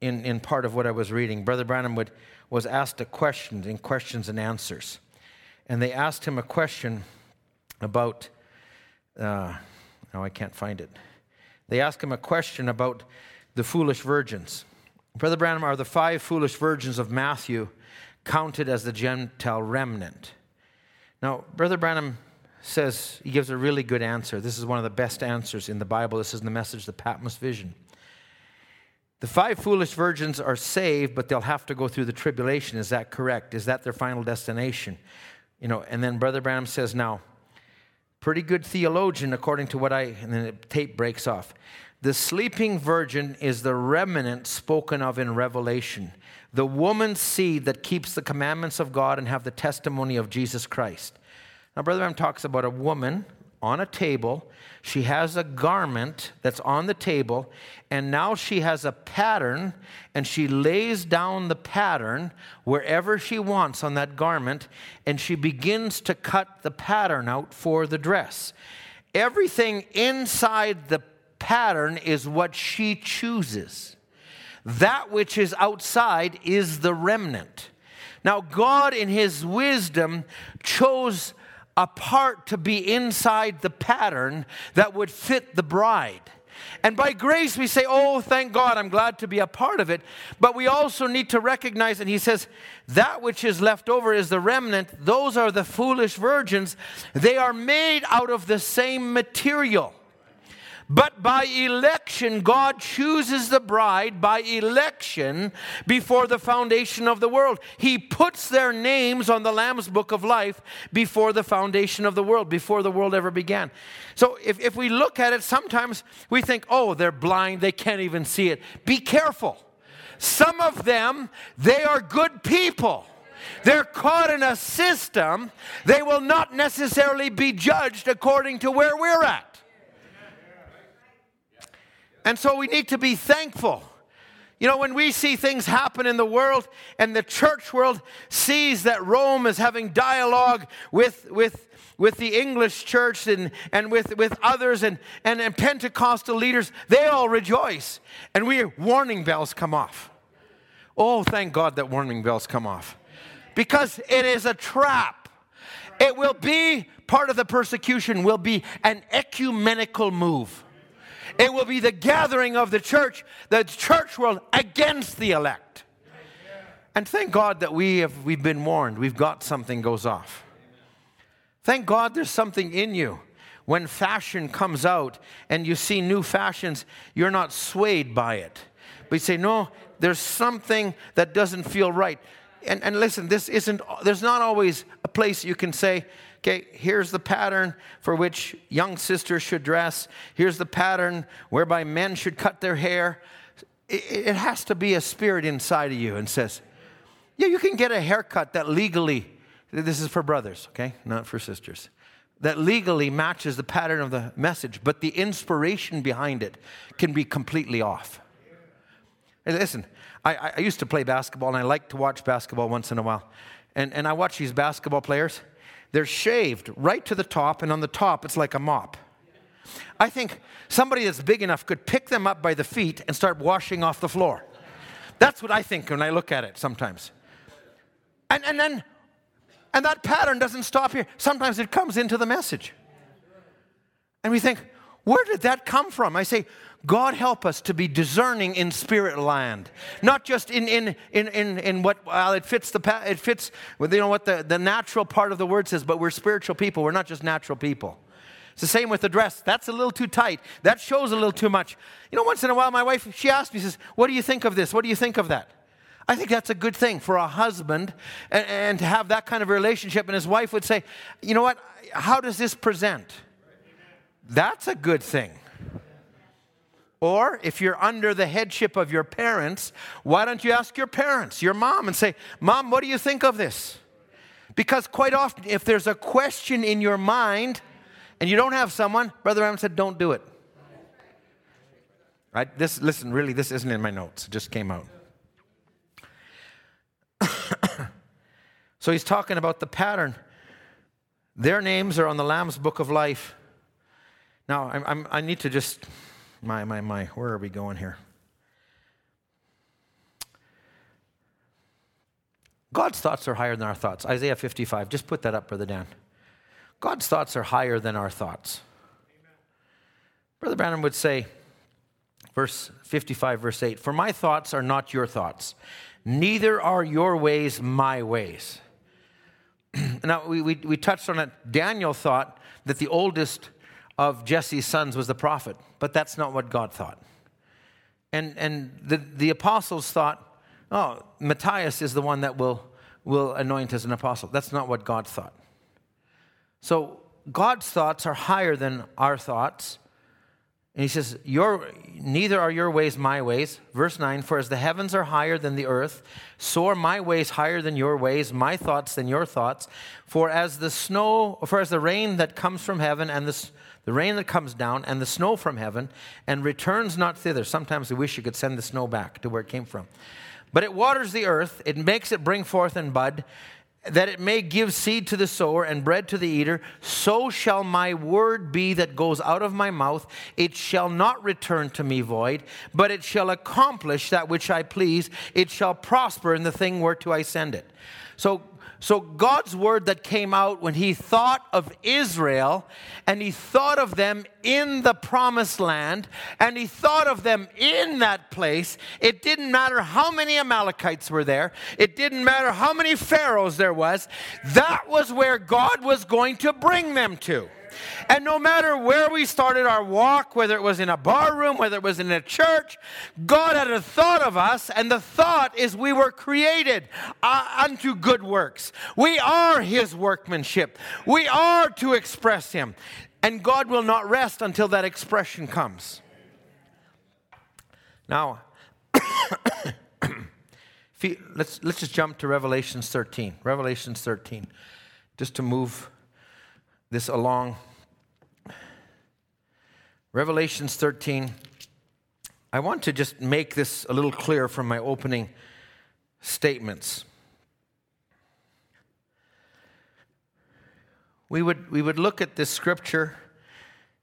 in, in part of what I was reading. Brother Branham would, was asked a question in questions and answers. And they asked him a question about, uh, now I can't find it. They asked him a question about the foolish virgins. Brother Branham, are the five foolish virgins of Matthew counted as the Gentile remnant? Now, Brother Branham says, he gives a really good answer. This is one of the best answers in the Bible. This is in the message, the Patmos Vision. The five foolish virgins are saved, but they'll have to go through the tribulation. Is that correct? Is that their final destination? You know, and then Brother Branham says, now, pretty good theologian, according to what I, and then the tape breaks off. The sleeping virgin is the remnant spoken of in Revelation, the woman's seed that keeps the commandments of God and have the testimony of Jesus Christ. Now, Brother Branham talks about a woman on a table. She has a garment that's on the table, and now she has a pattern, and she lays down the pattern wherever she wants on that garment, and she begins to cut the pattern out for the dress. Everything inside the pattern is what she chooses. That which is outside is the remnant. Now, God, in His wisdom, chose a part to be inside the pattern that would fit the bride. And by grace, we say, Oh, thank God, I'm glad to be a part of it. But we also need to recognize, and he says, That which is left over is the remnant. Those are the foolish virgins. They are made out of the same material. But by election, God chooses the bride by election before the foundation of the world. He puts their names on the Lamb's book of life before the foundation of the world, before the world ever began. So if, if we look at it, sometimes we think, oh, they're blind, they can't even see it. Be careful. Some of them, they are good people. They're caught in a system. They will not necessarily be judged according to where we're at. And so we need to be thankful. You know, when we see things happen in the world and the church world sees that Rome is having dialogue with, with, with the English church and, and with, with others and, and, and Pentecostal leaders, they all rejoice. And we warning bells come off. Oh, thank God that warning bells come off. Because it is a trap. It will be part of the persecution, will be an ecumenical move. It will be the gathering of the church, the church world against the elect. And thank God that we have we've been warned. We've got something goes off. Thank God there's something in you. When fashion comes out and you see new fashions, you're not swayed by it. But you say, no, there's something that doesn't feel right. And, and listen, this isn't, there's not always a place you can say, okay, here's the pattern for which young sisters should dress. Here's the pattern whereby men should cut their hair. It, it has to be a spirit inside of you and says, yeah, you can get a haircut that legally, this is for brothers, okay, not for sisters, that legally matches the pattern of the message, but the inspiration behind it can be completely off. Hey, listen, I, I used to play basketball and I like to watch basketball once in a while. And, and I watch these basketball players they're shaved right to the top, and on the top, it's like a mop. I think somebody that's big enough could pick them up by the feet and start washing off the floor. That's what I think when I look at it sometimes. And, and then, and that pattern doesn't stop here. Sometimes it comes into the message. And we think, where did that come from? I say, God help us to be discerning in spirit land, not just in, in, in, in, in what, well, it fits, the, it fits you know, what the, the natural part of the word says, but we're spiritual people. We're not just natural people. It's the same with the dress. That's a little too tight. That shows a little too much. You know, once in a while, my wife, she asks me, says, what do you think of this? What do you think of that? I think that's a good thing for a husband and, and to have that kind of relationship. And his wife would say, you know what? How does this present? that's a good thing. Or if you're under the headship of your parents, why don't you ask your parents, your mom, and say, Mom, what do you think of this? Because quite often, if there's a question in your mind and you don't have someone, Brother Adam said, don't do it. Right? This, listen, really, this isn't in my notes. It just came out. [COUGHS] so he's talking about the pattern. Their names are on the Lamb's book of life. Now, I'm, I'm, i need to just, my, my, my, where are we going here? God's thoughts are higher than our thoughts. Isaiah 55, just put that up, Brother Dan. God's thoughts are higher than our thoughts. Amen. Brother Branham would say, verse 55, verse 8, For my thoughts are not your thoughts, neither are your ways my ways. [CLEARS THROAT] now, we, we, we touched on it. Daniel thought that the oldest of Jesse's sons was the prophet, but that's not what God thought. And, and the, the apostles thought, oh, Matthias is the one that will, will anoint as an apostle. That's not what God thought. So God's thoughts are higher than our thoughts. And he says, your, Neither are your ways my ways. Verse 9 For as the heavens are higher than the earth, so are my ways higher than your ways, my thoughts than your thoughts. For as the snow, for as the rain that comes from heaven and the, the rain that comes down and the snow from heaven and returns not thither. Sometimes we wish you could send the snow back to where it came from. But it waters the earth, it makes it bring forth and bud, that it may give seed to the sower and bread to the eater, so shall my word be that goes out of my mouth. It shall not return to me void, but it shall accomplish that which I please. It shall prosper in the thing whereto I send it. So so, God's word that came out when he thought of Israel and he thought of them in the promised land and he thought of them in that place, it didn't matter how many Amalekites were there, it didn't matter how many pharaohs there was, that was where God was going to bring them to. And no matter where we started our walk, whether it was in a bar room, whether it was in a church, God had a thought of us, and the thought is we were created uh, unto good works. We are His workmanship. We are to express Him. And God will not rest until that expression comes. Now, [COUGHS] let's, let's just jump to Revelations 13. Revelations 13, just to move this along. Revelations 13. I want to just make this a little clear from my opening statements. We would, we would look at this scripture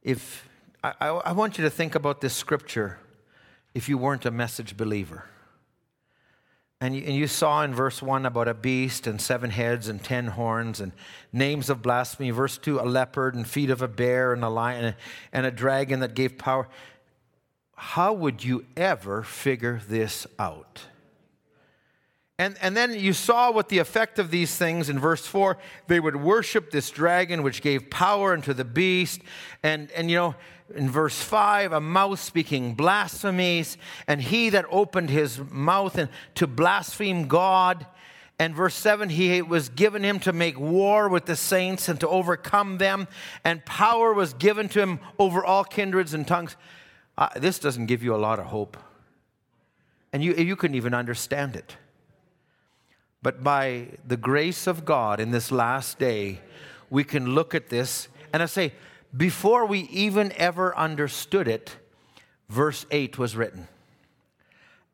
if I, I, I want you to think about this scripture if you weren't a message believer. And you, and you, saw in verse 1 about a beast and seven heads and ten horns and names of blasphemy. Verse 2, a leopard and feet of a bear and a lion and a, and a dragon that gave power. How would you ever figure this out? And, and then you saw what the effect of these things in verse 4. They would worship this dragon, which gave power unto the beast. And, and you know, in verse 5, a mouth speaking blasphemies, and he that opened his mouth and to blaspheme God. And verse 7, he was given him to make war with the saints and to overcome them, and power was given to him over all kindreds and tongues. Uh, this doesn't give you a lot of hope. And you, you couldn't even understand it. But by the grace of God in this last day, we can look at this and I say, before we even ever understood it, verse 8 was written.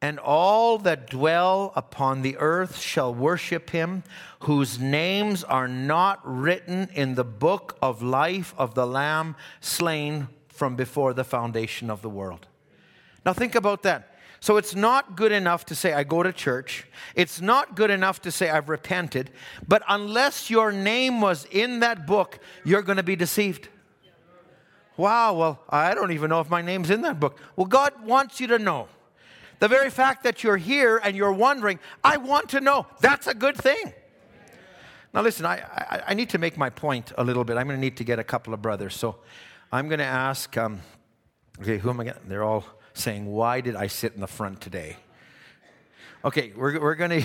And all that dwell upon the earth shall worship him, whose names are not written in the book of life of the Lamb slain from before the foundation of the world. Now, think about that. So it's not good enough to say, I go to church. It's not good enough to say, I've repented. But unless your name was in that book, you're going to be deceived. Wow, well, I don't even know if my name's in that book. Well, God wants you to know. The very fact that you're here and you're wondering, I want to know, that's a good thing. Now, listen, I, I, I need to make my point a little bit. I'm going to need to get a couple of brothers. So I'm going to ask, um, okay, who am I getting? They're all saying, Why did I sit in the front today? Okay, we're, we're to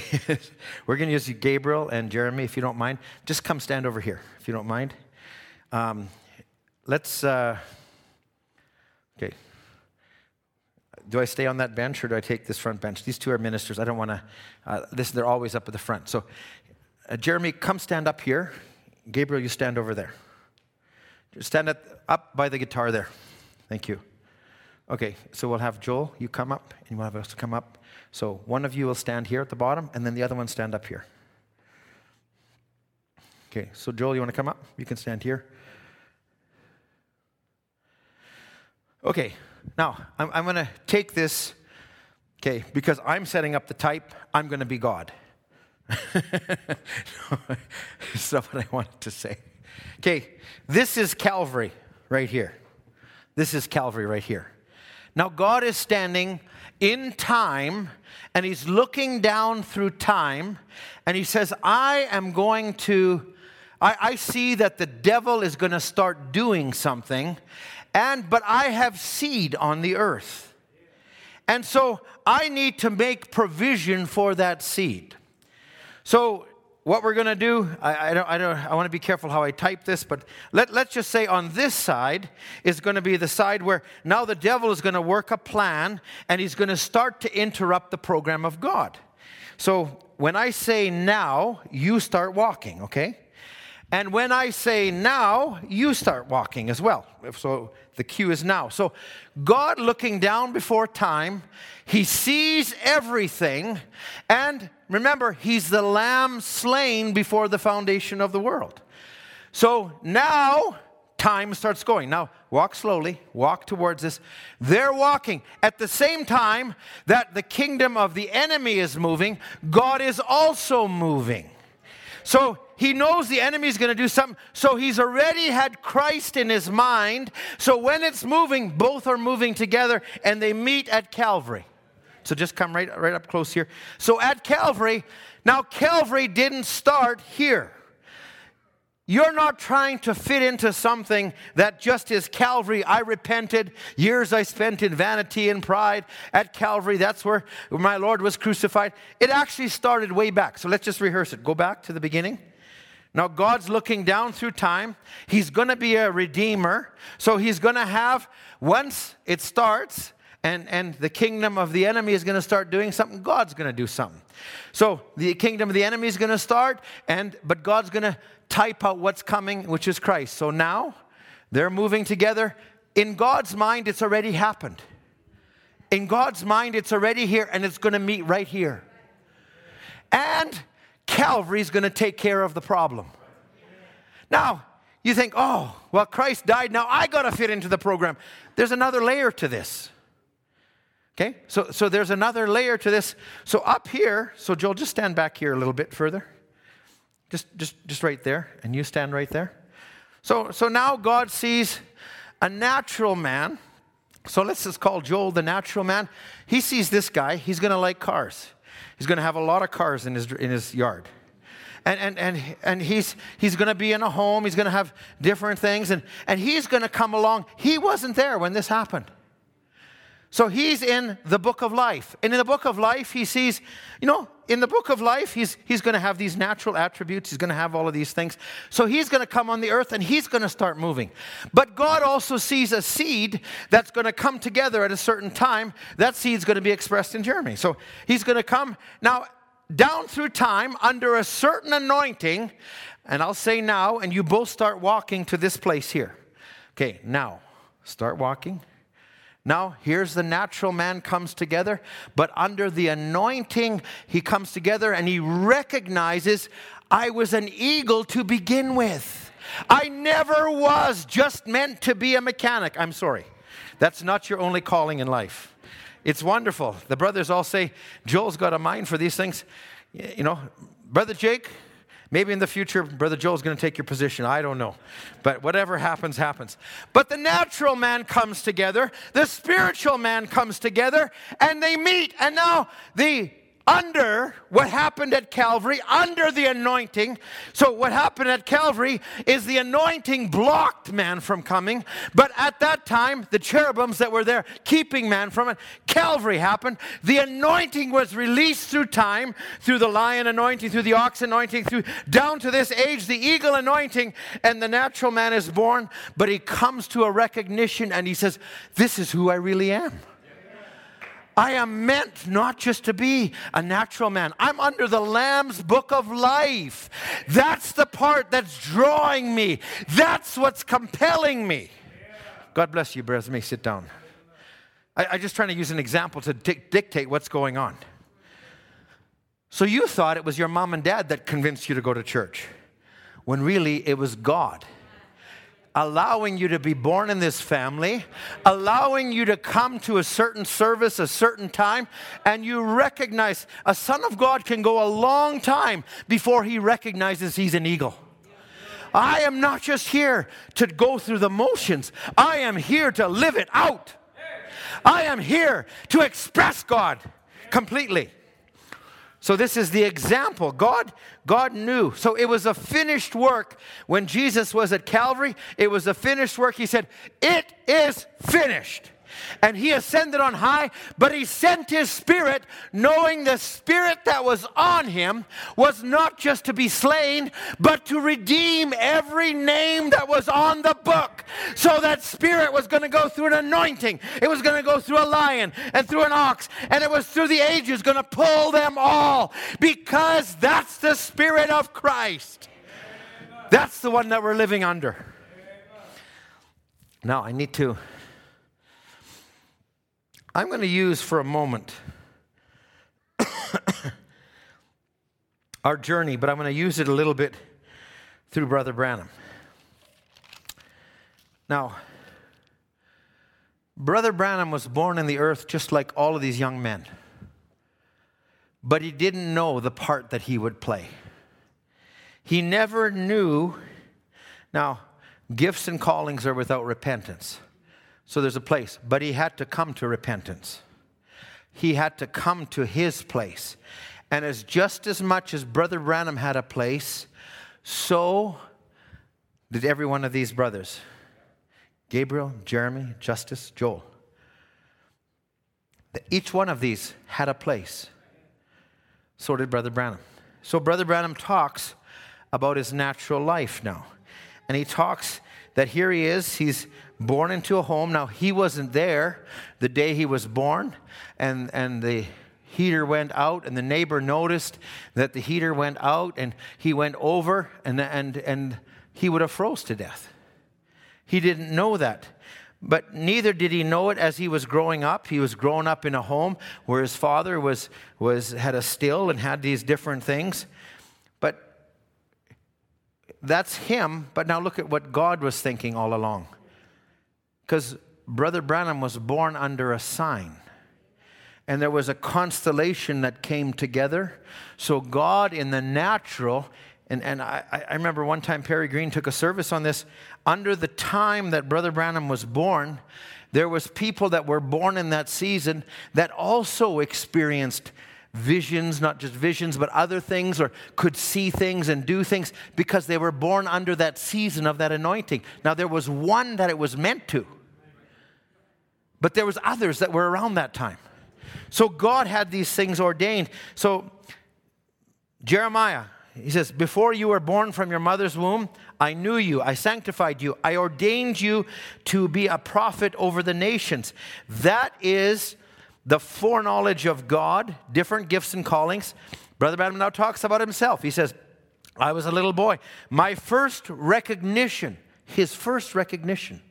[LAUGHS] we're gonna use Gabriel and Jeremy, if you don't mind. Just come stand over here, if you don't mind. Um, let's, uh, Okay. Do I stay on that bench or do I take this front bench? These two are ministers. I don't want to. Uh, this, they're always up at the front. So, uh, Jeremy, come stand up here. Gabriel, you stand over there. Just Stand at, up by the guitar there. Thank you. Okay, so we'll have Joel, you come up, and we'll have us come up. So one of you will stand here at the bottom, and then the other one stand up here. Okay, so Joel, you want to come up? You can stand here. Okay, now I'm, I'm going to take this, okay, because I'm setting up the type, I'm going to be God. [LAUGHS] That's not what I wanted to say. Okay, this is Calvary right here. This is Calvary right here. Now, God is standing in time and He's looking down through time and He says, I am going to, I, I see that the devil is going to start doing something, and but I have seed on the earth. And so I need to make provision for that seed. So what we're going to do, I, I, don't, I, don't, I want to be careful how I type this, but let, let's just say on this side is going to be the side where now the devil is going to work a plan and he's going to start to interrupt the program of God. So when I say now, you start walking, okay? And when I say now, you start walking as well. So the cue is now. So God looking down before time, He sees everything. And remember, He's the lamb slain before the foundation of the world. So now time starts going. Now, walk slowly, walk towards this. They're walking. At the same time that the kingdom of the enemy is moving, God is also moving. So he knows the enemy is going to do something. So he's already had Christ in his mind. So when it's moving, both are moving together and they meet at Calvary. So just come right, right up close here. So at Calvary, now Calvary didn't start here. You're not trying to fit into something that just is Calvary. I repented. Years I spent in vanity and pride at Calvary. That's where my Lord was crucified. It actually started way back. So let's just rehearse it. Go back to the beginning. Now, God's looking down through time. He's going to be a redeemer. So He's going to have, once it starts, and, and the kingdom of the enemy is going to start doing something, God's going to do something. So the kingdom of the enemy is going to start, and but God's going to type out what's coming, which is Christ. So now they're moving together. In God's mind, it's already happened. In God's mind, it's already here and it's going to meet right here. And Calvary's going to take care of the problem. Now, you think, oh, well, Christ died. Now I got to fit into the program. There's another layer to this. Okay? So, so there's another layer to this. So up here, so Joel, just stand back here a little bit further. Just, just, just right there, and you stand right there. So, so now God sees a natural man. So let's just call Joel the natural man. He sees this guy. He's going to like cars. He's going to have a lot of cars in his, in his yard. And, and, and, and he's, he's going to be in a home. He's going to have different things. And, and he's going to come along. He wasn't there when this happened. So he's in the book of life. And in the book of life, he sees, you know, in the book of life, he's, he's going to have these natural attributes. He's going to have all of these things. So he's going to come on the earth and he's going to start moving. But God also sees a seed that's going to come together at a certain time. That seed's going to be expressed in Jeremy. So he's going to come now down through time under a certain anointing. And I'll say now, and you both start walking to this place here. Okay, now start walking. Now, here's the natural man comes together, but under the anointing, he comes together and he recognizes I was an eagle to begin with. I never was just meant to be a mechanic. I'm sorry. That's not your only calling in life. It's wonderful. The brothers all say, Joel's got a mind for these things. You know, Brother Jake, Maybe in the future, Brother Joel's going to take your position. I don't know. But whatever happens, happens. But the natural man comes together, the spiritual man comes together, and they meet. And now the under what happened at Calvary, under the anointing. So, what happened at Calvary is the anointing blocked man from coming. But at that time, the cherubims that were there keeping man from it, Calvary happened. The anointing was released through time, through the lion anointing, through the ox anointing, through down to this age, the eagle anointing, and the natural man is born. But he comes to a recognition and he says, This is who I really am. I am meant not just to be a natural man. I'm under the Lamb's book of life. That's the part that's drawing me. That's what's compelling me. God bless you, brothers. May sit down. I, I'm just trying to use an example to dictate what's going on. So you thought it was your mom and dad that convinced you to go to church, when really it was God allowing you to be born in this family, allowing you to come to a certain service, a certain time, and you recognize a son of God can go a long time before he recognizes he's an eagle. I am not just here to go through the motions, I am here to live it out. I am here to express God completely. So this is the example. God, God knew. So it was a finished work. When Jesus was at Calvary, it was a finished work. He said, It is finished and he ascended on high, but he sent his spirit, knowing the spirit that was on him was not just to be slain, but to redeem every name that was on the book. So that spirit was going to go through an anointing, it was going to go through a lion and through an ox, and it was through the ages going to pull them all because that's the spirit of Christ. That's the one that we're living under. Now, I need to I'm going to use for a moment [COUGHS] our journey, but I'm going to use it a little bit through Brother Branham. Now, Brother Branham was born in the earth just like all of these young men, but he didn't know the part that he would play. He never knew. Now, gifts and callings are without repentance. So there's a place. But he had to come to repentance. He had to come to his place. And as just as much as Brother Branham had a place, so did every one of these brothers Gabriel, Jeremy, Justice, Joel. Each one of these had a place. So did Brother Branham. So Brother Branham talks about his natural life now. And he talks that here he is, he's born into a home. Now, he wasn't there the day he was born, and, and the heater went out, and the neighbor noticed that the heater went out, and he went over, and, and, and he would have froze to death. He didn't know that. But neither did he know it as he was growing up. He was growing up in a home where his father was, was, had a still and had these different things. But that's him. But now look at what God was thinking all along. Because Brother Branham was born under a sign. And there was a constellation that came together. So, God in the natural, and, and I, I remember one time Perry Green took a service on this. Under the time that Brother Branham was born, there was people that were born in that season that also experienced visions, not just visions, but other things, or could see things and do things because they were born under that season of that anointing. Now, there was one that it was meant to. But there was others that were around that time. So God had these things ordained. So Jeremiah, he says, Before you were born from your mother's womb, I knew you, I sanctified you, I ordained you to be a prophet over the nations. That is the foreknowledge of God, different gifts and callings. Brother Branham now talks about himself. He says, I was a little boy. My first recognition, his first recognition.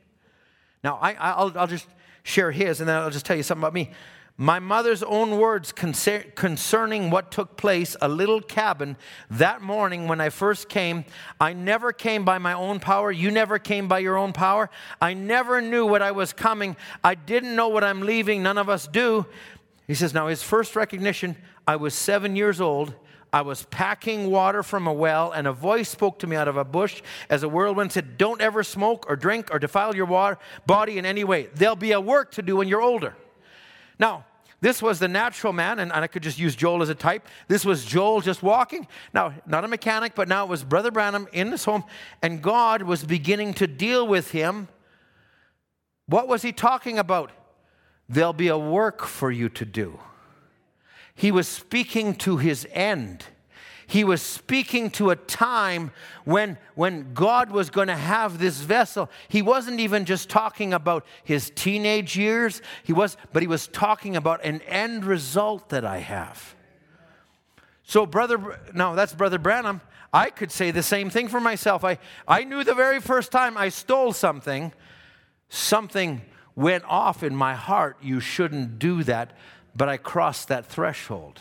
Now, I, will just share his, and then I'll just tell you something about me. My mother's own words concerning what took place, a little cabin that morning when I first came. I never came by my own power. You never came by your own power. I never knew what I was coming. I didn't know what I'm leaving. None of us do. He says, Now, his first recognition, I was seven years old I was packing water from a well, and a voice spoke to me out of a bush as a whirlwind said, Don't ever smoke or drink or defile your water, body in any way. There'll be a work to do when you're older. Now, this was the natural man, and, and I could just use Joel as a type. This was Joel just walking. Now, not a mechanic, but now it was Brother Branham in this home, and God was beginning to deal with him. What was he talking about? There'll be a work for you to do. He was speaking to his end he was speaking to a time when, when God was going to have this vessel. He wasn't even just talking about his teenage years, he was, but he was talking about an end result that I have. So, brother, no, that's Brother Branham. I could say the same thing for myself. I, I knew the very first time I stole something, something went off in my heart. You shouldn't do that, but I crossed that threshold.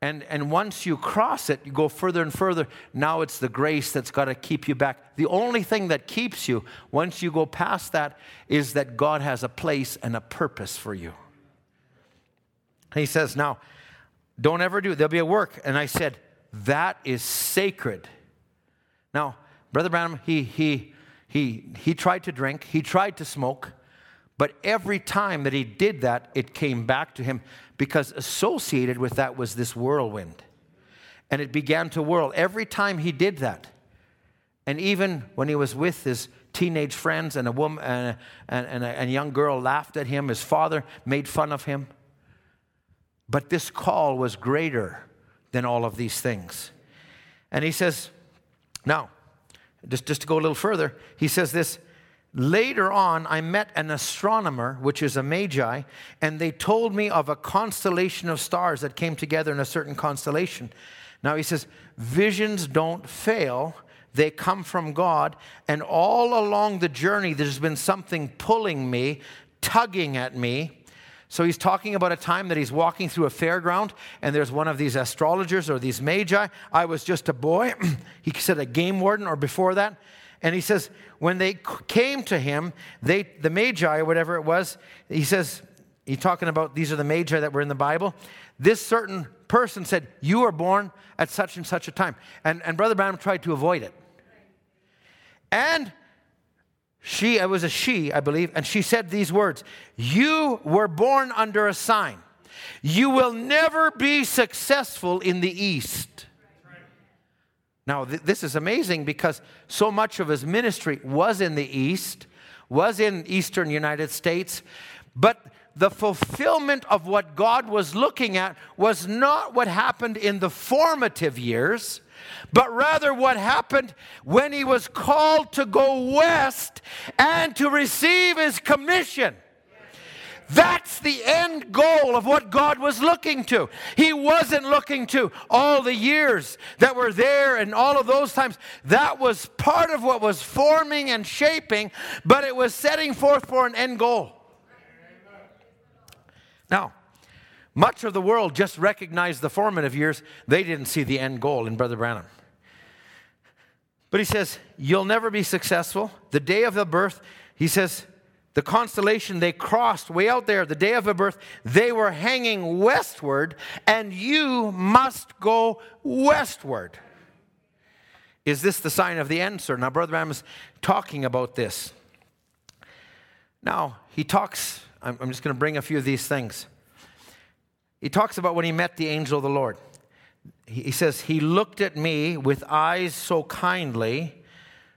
And, and once you cross it, you go further and further. Now it's the grace that's got to keep you back. The only thing that keeps you, once you go past that, is that God has a place and a purpose for you. He says, Now, don't ever do it. There'll be a work. And I said, That is sacred. Now, Brother Branham, he, he, he, he tried to drink, he tried to smoke, but every time that he did that, it came back to him because associated with that was this whirlwind. And it began to whirl every time he did that. And even when he was with his teenage friends and a woman and a, and a, and a young girl laughed at him, his father made fun of him. But this call was greater than all of these things. And he says, now, just, just to go a little further, he says this Later on, I met an astronomer, which is a magi, and they told me of a constellation of stars that came together in a certain constellation. Now he says, visions don't fail, they come from God, and all along the journey, there's been something pulling me, tugging at me. So he's talking about a time that he's walking through a fairground, and there's one of these astrologers or these magi. I was just a boy. [CLEARS THROAT] he said a game warden, or before that. And he says, when they came to him, they, the Magi, or whatever it was, he says, he's talking about these are the Magi that were in the Bible. This certain person said, You are born at such and such a time. And, and Brother Branham tried to avoid it. And she, it was a she, I believe, and she said these words You were born under a sign. You will never be successful in the East. Now, th- this is amazing because so much of his ministry was in the East, was in Eastern United States, but the fulfillment of what God was looking at was not what happened in the formative years, but rather what happened when he was called to go west and to receive his commission. That's the end goal of what God was looking to. He wasn't looking to all the years that were there and all of those times. That was part of what was forming and shaping, but it was setting forth for an end goal. Now, much of the world just recognized the formative years. They didn't see the end goal in Brother Branham. But he says, You'll never be successful. The day of the birth, he says, the constellation they crossed way out there, the day of her birth, they were hanging westward, and you must go westward. Is this the sign of the end, sir? Now, Brother Branham is talking about this. Now, he talks, I'm, just going to bring a few of these things. He talks about when he met the angel of the Lord. He says, He looked at me with eyes so kindly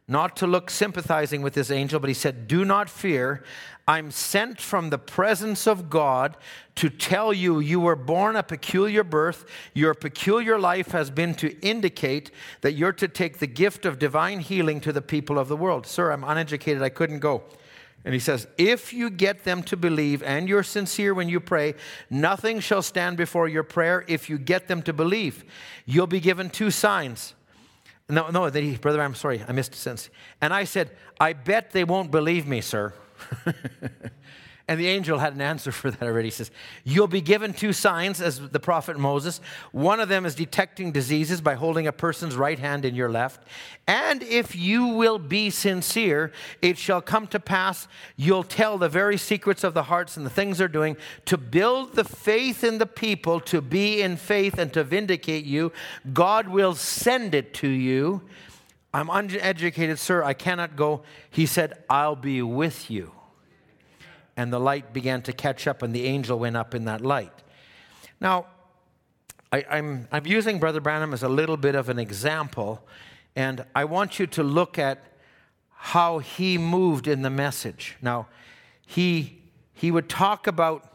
not to look sympathizing with this angel, but he said, Do not fear. I'm sent from the presence of God to tell you you were born a peculiar birth. Your peculiar life has been to indicate that you're to take the gift of divine healing to the people of the world. Sir, I'm uneducated. I couldn't go. And he says, If you get them to believe and you're sincere when you pray, nothing shall stand before your prayer if you get them to believe. You'll be given two signs. No, no, he, brother, I'm sorry, I missed a sentence. And I said, I bet they won't believe me, sir. [LAUGHS] And the angel had an answer for that already. He says, You'll be given two signs as the prophet Moses. One of them is detecting diseases by holding a person's right hand in your left. And if you will be sincere, it shall come to pass you'll tell the very secrets of the hearts and the things they're doing to build the faith in the people, to be in faith and to vindicate you. God will send it to you. I'm uneducated, sir. I cannot go. He said, I'll be with you and the light began to catch up, and the angel went up in that light. Now, I, I'm, I'm using Brother Branham as a little bit of an example, and I want you to look at how he moved in the message. Now, he, he would talk about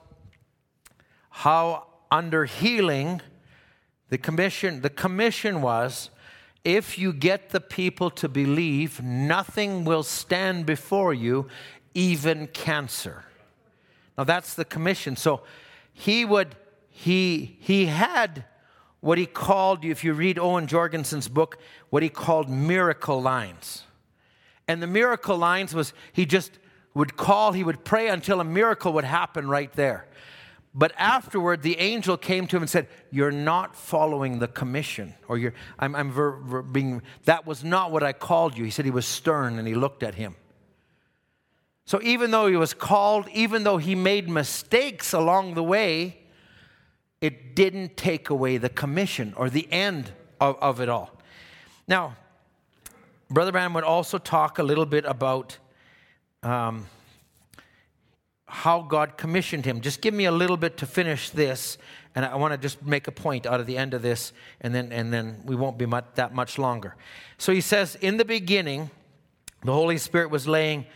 how under healing, the commission, the commission was if you get the people to believe, nothing will stand before you, even cancer. Now that's the commission. So he would, he, he had what he called, if you read Owen Jorgensen's book, what he called miracle lines. And the miracle lines was he just would call, he would pray until a miracle would happen right there. But afterward, the angel came to him and said, You're not following the commission. Or you're, I'm, I'm ver, ver, being, that was not what I called you. He said he was stern and he looked at him. So even though he was called, even though he made mistakes along the way, it didn't take away the commission or the end of, of it all. Now, Brother Branham would also talk a little bit about um, how God commissioned him. Just give me a little bit to finish this, and I want to just make a point out of the end of this, and then, and then we won't be much, that much longer. So he says, In the beginning, the Holy Spirit was laying,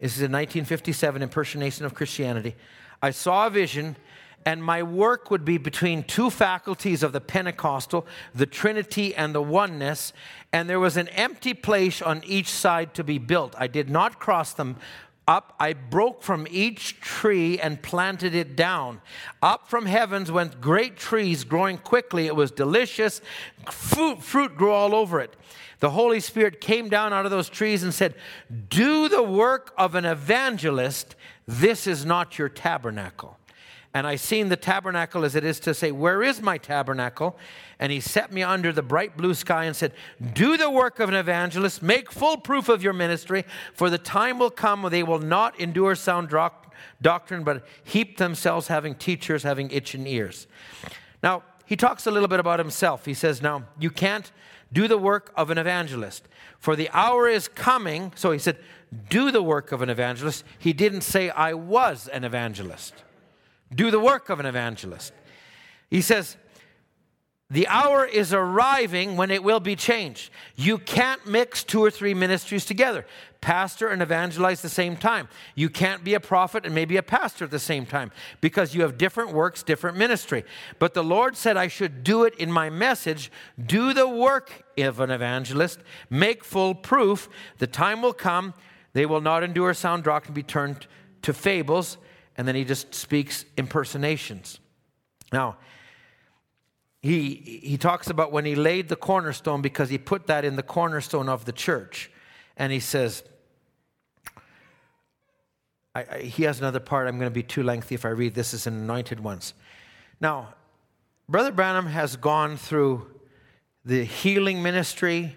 this is a 1957 impersonation of Christianity. I saw a vision, and my work would be between two faculties of the Pentecostal, the Trinity and the oneness, and there was an empty place on each side to be built. I did not cross them, up, I broke from each tree and planted it down. Up from heavens went great trees growing quickly. It was delicious. Fruit, fruit grew all over it. The Holy Spirit came down out of those trees and said, Do the work of an evangelist. This is not your tabernacle. And I seen the tabernacle as it is to say, Where is my tabernacle? And he set me under the bright blue sky and said, Do the work of an evangelist, make full proof of your ministry, for the time will come when they will not endure sound doctrine, but heap themselves having teachers having itching ears. Now, he talks a little bit about himself. He says, Now, you can't do the work of an evangelist, for the hour is coming. So he said, Do the work of an evangelist. He didn't say, I was an evangelist do the work of an evangelist. He says, the hour is arriving when it will be changed. You can't mix two or three ministries together. Pastor and evangelize the same time. You can't be a prophet and maybe a pastor at the same time because you have different works, different ministry. But the Lord said I should do it in my message. Do the work of an evangelist, make full proof. The time will come, they will not endure sound doctrine, be turned to fables and then he just speaks impersonations. Now, he, he talks about when he laid the cornerstone because he put that in the cornerstone of the church. And he says, I, I, he has another part. I'm going to be too lengthy if I read this as an anointed ones. Now, Brother Branham has gone through the healing ministry.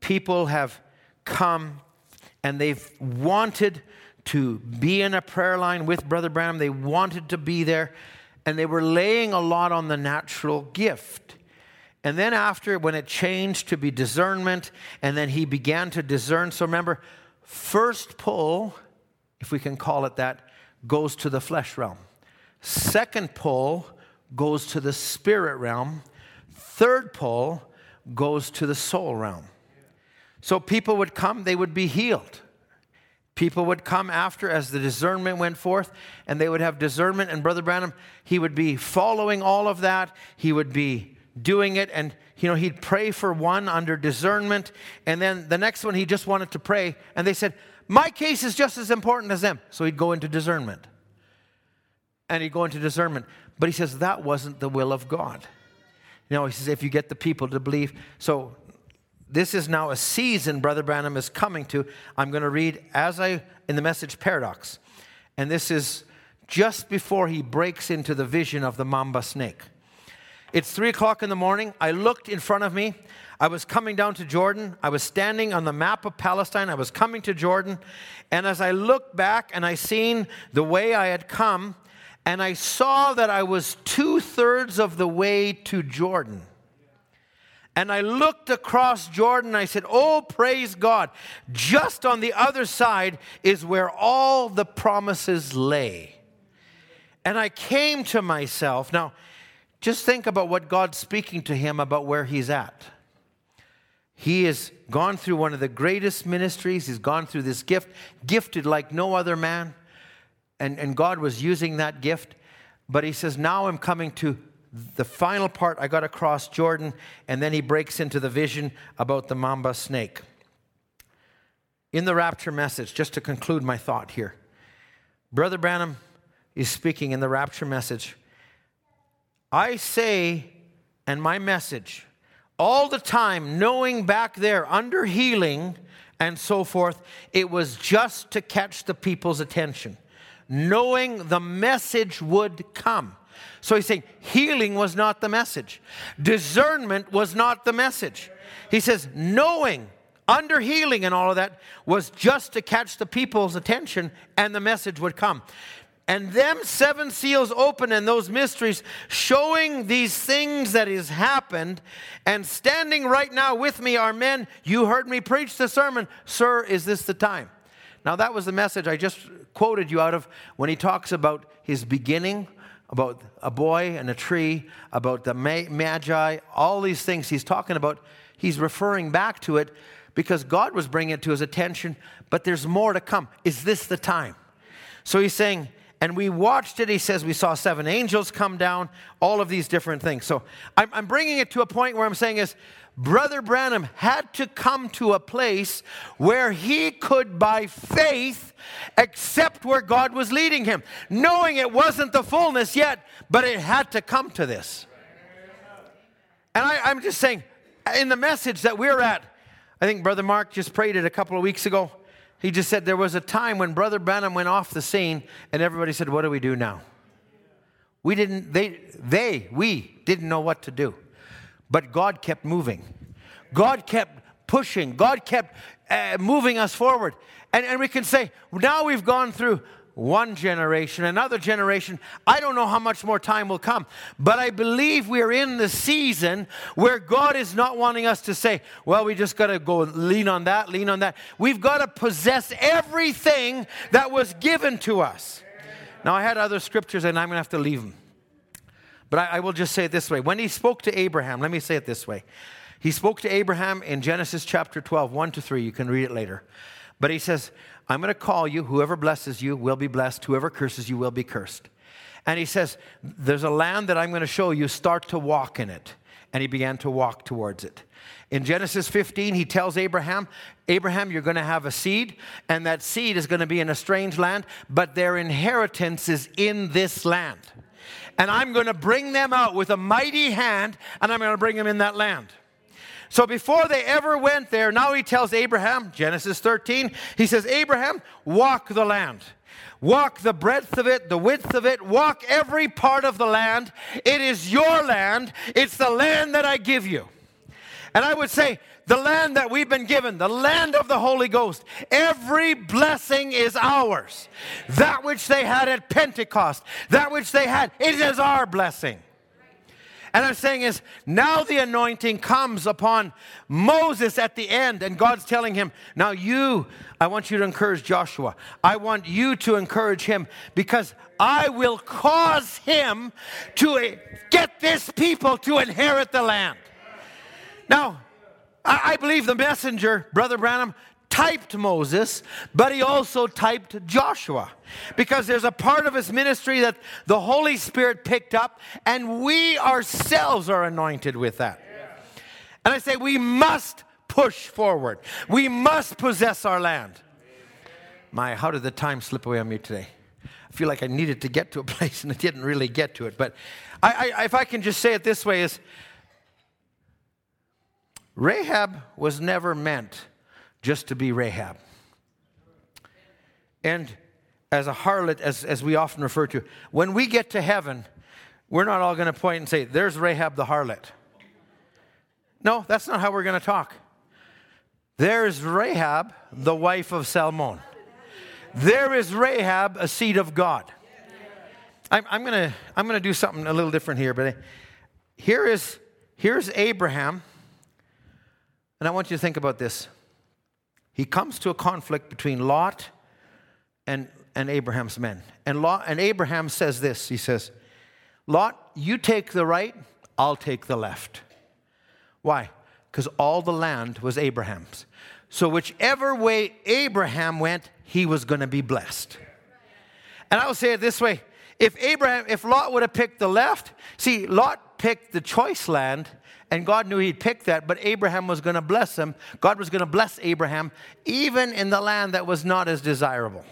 People have come and they've wanted to be in a prayer line with Brother Branham. They wanted to be there, and they were laying a lot on the natural gift. And then, after, when it changed to be discernment, and then he began to discern. So, remember, first pull, if we can call it that, goes to the flesh realm. Second pull goes to the spirit realm. Third pull goes to the soul realm. So, people would come, they would be healed. People would come after as the discernment went forth, and they would have discernment. And Brother Branham, he would be following all of that. He would be doing it, and you know he'd pray for one under discernment, and then the next one he just wanted to pray, and they said, "My case is just as important as them." So he'd go into discernment, and he'd go into discernment. But he says that wasn't the will of God. You know, he says if you get the people to believe, so this is now a season Brother Branham is coming to. I'm going to read as I in the message paradox. And this is just before he breaks into the vision of the mamba snake. It's three o'clock in the morning. I looked in front of me. I was coming down to Jordan. I was standing on the map of Palestine. I was coming to Jordan. And as I looked back and I seen the way I had come, and I saw that I was two thirds of the way to Jordan. And I looked across Jordan I said, Oh, praise God. Just on the other side is where all the promises lay. And I came to myself. Now, just think about what God's speaking to him about where he's at. He has gone through one of the greatest ministries. He's gone through this gift, gifted like no other man. And, and God was using that gift. But he says, Now I'm coming to the final part. I got to cross Jordan. And then he breaks into the vision about the mamba snake. In the rapture message, just to conclude my thought here, Brother Branham is speaking in the rapture message. I say, and my message, all the time, knowing back there under healing and so forth, it was just to catch the people's attention, knowing the message would come. So he's saying healing was not the message, discernment was not the message. He says, knowing under healing and all of that was just to catch the people's attention and the message would come and them seven seals open and those mysteries showing these things that has happened. And standing right now with me are men. You heard me preach the sermon. Sir is this the time? Now that was the message i just quoted you out of when he talks about his beginning about a boy and a tree about the magi all these things. He's talking about he's referring back to it because god was bringing it to his attention but there's more to come. Is this the time? So he's saying and we watched it. He says we saw seven angels come down, all of these different things. So I'm, I'm, bringing it to a point where I'm saying is, Brother Branham had to come to a place where he could, by faith, accept where God was leading him, knowing it wasn't the fullness yet, but it had to come to this. And I, I'm just saying, in the message that we're at, I think Brother Mark just prayed it a couple of weeks ago. He just said there was a time when Brother Branham went off the scene and everybody said, What do we do now? We didn't, they, they, we didn't know what to do. But God kept moving. God kept pushing. God kept uh, moving us forward. And, and we can say, now we've gone through one generation, another generation. I don't know how much more time will come, but I believe we're in the season where God is not wanting us to say, well, we just got to go lean on that, lean on that. We've got to possess everything that was given to us. Now, I had other scriptures and I'm going to have to leave them. But I, I will just say it this way. When he spoke to Abraham, let me say it this way. He spoke to Abraham in Genesis chapter 12, 1 to 3. You can read it later. But he says, I'm going to call you. Whoever blesses you will be blessed. Whoever curses you will be cursed. And he says, There's a land that I'm going to show you. Start to walk in it. And he began to walk towards it. In Genesis 15, he tells Abraham, Abraham, you're going to have a seed, and that seed is going to be in a strange land, but their inheritance is in this land. And I'm going to bring them out with a mighty hand, and I'm going to bring them in that land. So before they ever went there, now he tells Abraham, Genesis 13, he says, Abraham, walk the land. Walk the breadth of it, the width of it, walk every part of the land. It is your land. It's the land that I give you. And I would say, the land that we've been given, the land of the Holy Ghost, every blessing is ours. That which they had at Pentecost, that which they had, it is our blessing. And I'm saying is now the anointing comes upon Moses at the end, and God's telling him, Now you, I want you to encourage Joshua. I want you to encourage him because I will cause him to get this people to inherit the land. Now, I believe the messenger, Brother Branham, typed Moses, but he also typed Joshua. Because there's a part of his ministry that the Holy Spirit picked up, and we ourselves are anointed with that. And I say, we must push forward, we must possess our land. My, how did the time slip away on me today? I feel like I needed to get to a [LAUGHS] place and I didn't really get to it. But I, I, if I can just say it this way, is Rahab was never meant just to be Rahab. And as a harlot, as, as we often refer to, when we get to heaven, we're not all going to point and say, There's Rahab the harlot. No, that's not how we're going to talk. There's Rahab, the wife of Salmon. There is Rahab, a seed of God. I'm, I'm going to I'm to do something a little different here, but here is here's Abraham And I want you to think about this. He comes to a conflict between Lot and, and Abraham's men. And, Lot, and Abraham says this He says, Lot, you take the right, I'll take the left. Why? Because all the land was Abraham's. So, whichever way Abraham went, he was going to be blessed. And I'll say it this way if Abraham, if Lot would have picked the left, see, Lot picked the choice land, and God knew he'd pick that, but Abraham was going to bless him. God was going to bless Abraham, even in the land that was not as desirable.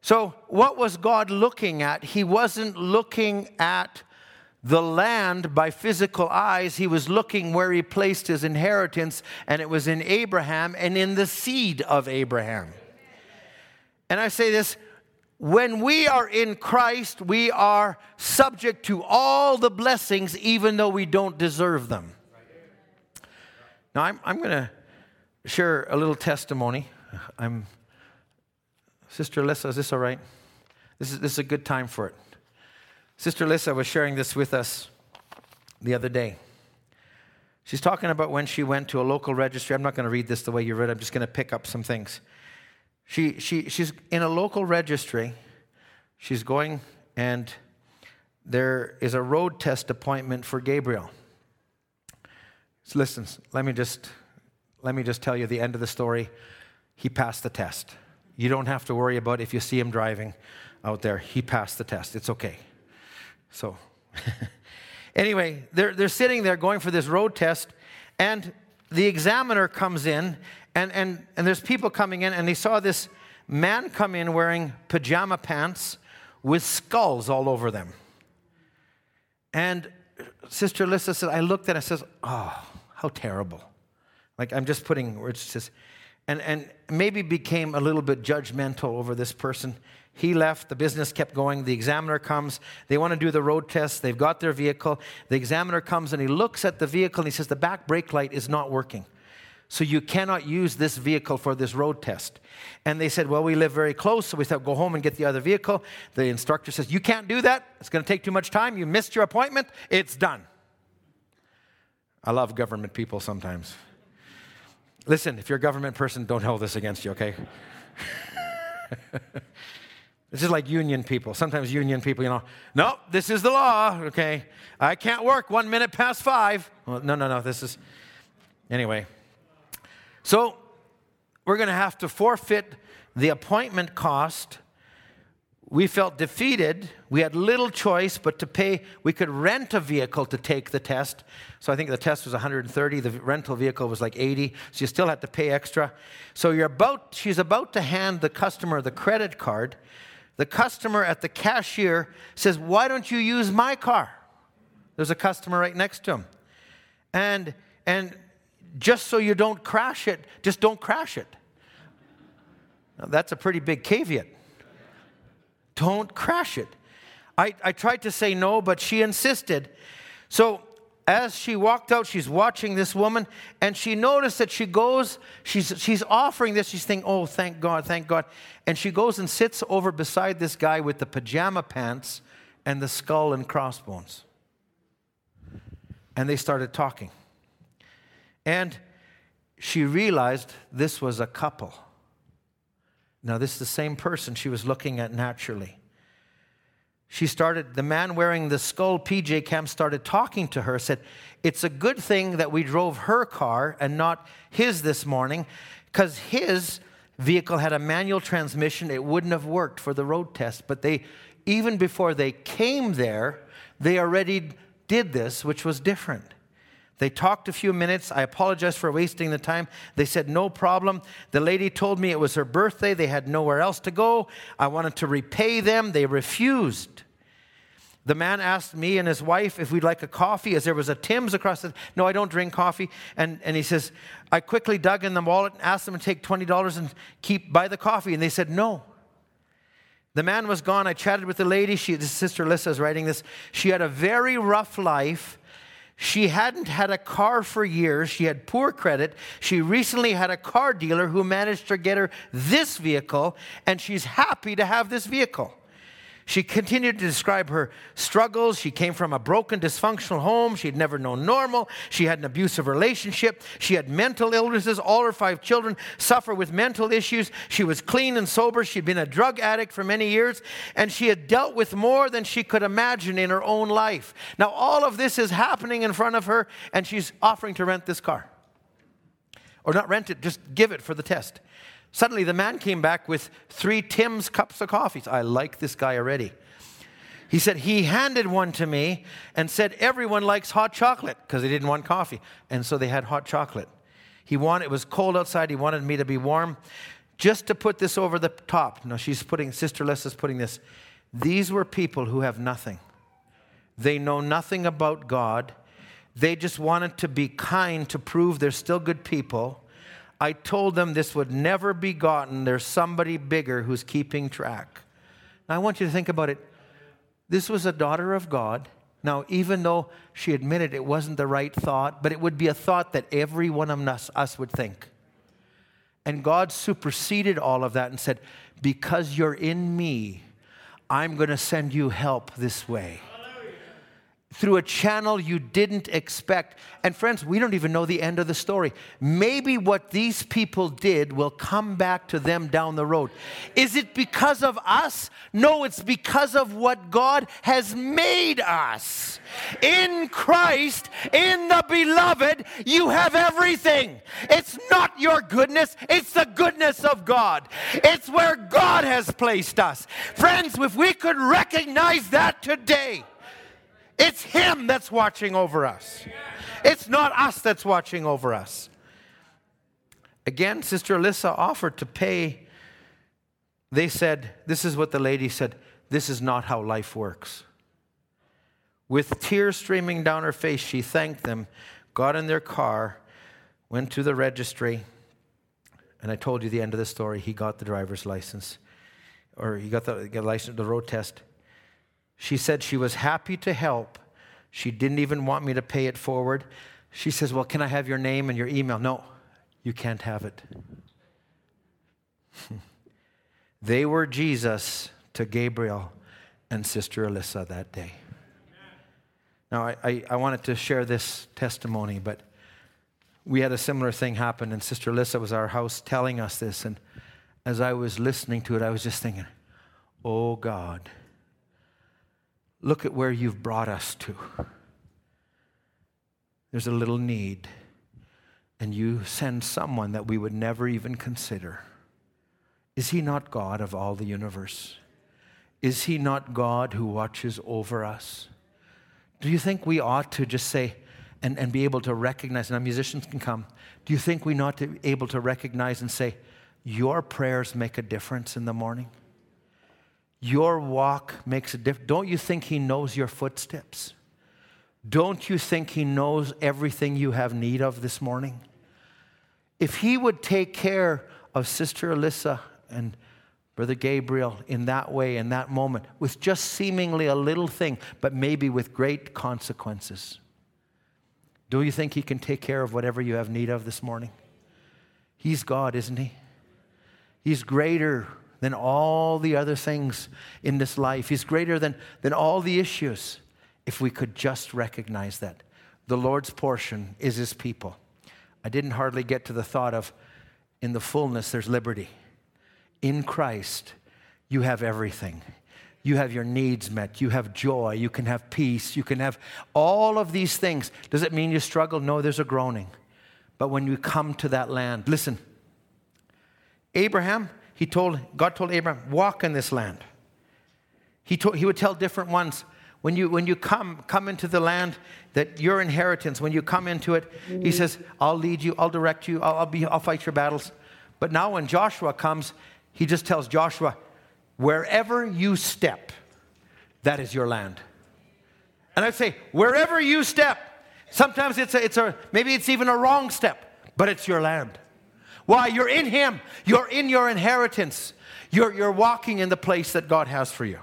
So, what was God looking at? He wasn't looking at the land by physical eyes. He was looking where he placed his inheritance, and it was in Abraham and in the seed of Abraham. And I say this when we are in Christ, we are subject to all the blessings, even though we don't deserve them. Now, I'm, I'm going to share a little testimony. I'm, Sister Alyssa, is this all right? This is, this is a good time for it. Sister Alyssa was sharing this with us the other day. She's talking about when she went to a local registry. I'm not going to read this the way you read it, I'm just going to pick up some things. She, she, she's in a local registry. She's going, and there is a road test appointment for Gabriel. So listen, let me just let me just tell you the end of the story. He passed the test. You don't have to worry about if you see him driving out there. He passed the test. It's okay. So, [LAUGHS] anyway, they're, they're sitting there going for this road test, and the examiner comes in and, and, and there's people coming in, and they saw this man come in wearing pajama pants with skulls all over them. And Sister Alyssa said, I looked at it and says, Oh, how terrible. Like I'm just putting words just and, and maybe became a little bit judgmental over this person. He left, the business kept going. The examiner comes, they want to do the road test, they've got their vehicle. The examiner comes and he looks at the vehicle and he says, The back brake light is not working. So you cannot use this vehicle for this road test. And they said, Well, we live very close, so we thought, go home and get the other vehicle. The instructor says, You can't do that. It's going to take too much time. You missed your appointment. It's done. I love government people sometimes. Listen, if you're a government person, don't hold this against you, okay? [LAUGHS] This is like union people. Sometimes union people, you know, no, this is the law, okay? I can't work one minute past five. Well, no, no, no, this is. Anyway, so we're going to have to forfeit the appointment cost. We felt defeated. We had little choice but to pay. We could rent a vehicle to take the test. So I think the test was 130. The rental vehicle was like 80. So you still had to pay extra. So you're about, she's about to hand the customer the credit card. The customer at the cashier says, Why don't you use my car? There's a customer right next to him. And, and just so you don't crash it, just don't crash it. Now, that's a pretty big caveat. Don't crash it. I, I tried to say no, but she insisted. So as she walked out, she's watching this woman, and she noticed that she goes, she's, she's offering this. She's thinking, oh, thank God, thank God. And she goes and sits over beside this guy with the pajama pants and the skull and crossbones. And they started talking. And she realized this was a couple. Now, this is the same person she was looking at naturally. She started, the man wearing the skull PJ cam started talking to her, said, It's a good thing that we drove her car and not his this morning, because his vehicle had a manual transmission. It wouldn't have worked for the road test. But they, even before they came there, they already did this, which was different. They talked a few minutes. I apologize for wasting the time. They said, No problem. The lady told me it was her birthday. They had nowhere else to go. I wanted to repay them. They refused. The man asked me and his wife if we'd like a coffee, as there was a Tim's across the. No, I don't drink coffee. And, and he says, I quickly dug in the wallet and asked them to take $20 and keep buy the coffee. And they said, No. The man was gone. I chatted with the lady. She, his sister Lissa is writing this. She had a very rough life she hadn't had a car for years. She had poor credit. She recently had a car dealer who managed to get her this vehicle, and she's happy to have this vehicle. She continued to describe her struggles. She came from a broken, dysfunctional home. She'd never known normal. She had an abusive relationship. She had mental illnesses. All her five children suffer with mental issues. She was clean and sober. She'd been a drug addict for many years, and she had dealt with more than she could imagine in her own life. Now, all of this is happening in front of her, and she's offering to rent this car. Or not rent it, just give it for the test. Suddenly, the man came back with three Tim's cups of coffee. I like this guy already. He said, He handed one to me and said, Everyone likes hot chocolate because they didn't want coffee. And so they had hot chocolate. He wanted, it was cold outside. He wanted me to be warm. Just to put this over the top. Now, she's putting, Sister Lissa's putting this. These were people who have nothing. They know nothing about God. They just wanted to be kind to prove they're still good people. I told them this would never be gotten. There's somebody bigger who's keeping track. Now, I want you to think about it. This was a daughter of God. Now, even though she admitted it wasn't the right thought, but it would be a thought that every one of us, us would think. And God superseded all of that and said, Because you're in me, I'm going to send you help this way through a channel you didn't expect. And friends, we don't even know the end of the story. Maybe what these people did will come back to them down the road. Is it because of us? No, it's because of what God has made us. In Christ, in the beloved, you have everything. It's not your goodness, it's the goodness of God. It's where God has placed us. Friends, if we could recognize that today, it's Him that's watching over us. It's not us that's watching over us. Again, Sister Alyssa offered to pay. They said, This is what the lady said, this is not how life works. With tears streaming down her face, she thanked them, got in their car, went to the registry, and I told you the end of the story. He got the driver's license, or he got the, got the license, the road test. She said she was happy to help. She didn't even want me to pay it forward. She says, Well, can I have your name and your email? No, you can't have it. [LAUGHS] they were Jesus to Gabriel and Sister Alyssa that day. Now, I, I, I, wanted to share this testimony, but we had a similar thing happen, and Sister Alyssa was our house telling us this. And as I was listening to it, I was just thinking, Oh God Look at where you've brought us to. There's a little need, and you send someone that we would never even consider. Is he not God of all the universe? Is he not God who watches over us? Do you think we ought to just say and, and be able to recognize, our musicians can come, do you think we to able to recognize and say, Your prayers make a difference in the morning? Your walk makes a difference. Don't you think He knows your footsteps? Don't you think He knows everything you have need of this morning? If He would take care of Sister Alyssa and Brother Gabriel in that way, in that moment, with just seemingly a little thing, but maybe with great consequences, do you think He can take care of whatever you have need of this morning? He's God, isn't He? He's greater than all the other things in this life. He's greater than, than all the issues. If we could just recognize that. The Lord's portion is His people. I didn't hardly get to the thought of in the fullness, there's liberty. In Christ, you have everything. You have your needs met. You have joy. You can have peace. You can have all of these things. Does it mean you struggle? No, there's a groaning. But when you come to that land, listen, Abraham, he told, God told Abraham, walk in this land. He, told, he would tell different ones, when you, when you come, come into the land that your inheritance, when you come into it, he says, I'll lead you, I'll direct you, I'll, I'll, be, I'll fight your battles. But now when Joshua comes, he just tells Joshua, wherever you step, that is your land. And I say, wherever you step, sometimes it's a, it's a, maybe it's even a wrong step, but it's your land. Why? You're in Him. You're in your inheritance. You're, you're walking in the place that God has for you.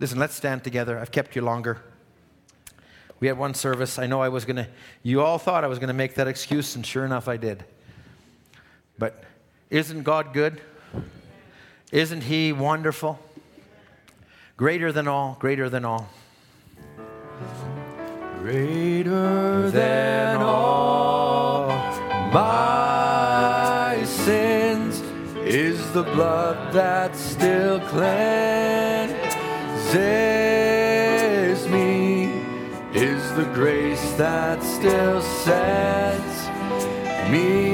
Listen, let's stand together. I've kept you longer. We had one service. I know I was going to, you all thought I was going to make that excuse, and sure enough, I did. But isn't God good? Isn't He wonderful? Greater than all, greater than all. Greater than all my the blood that still cleanses me, is the grace that still sets me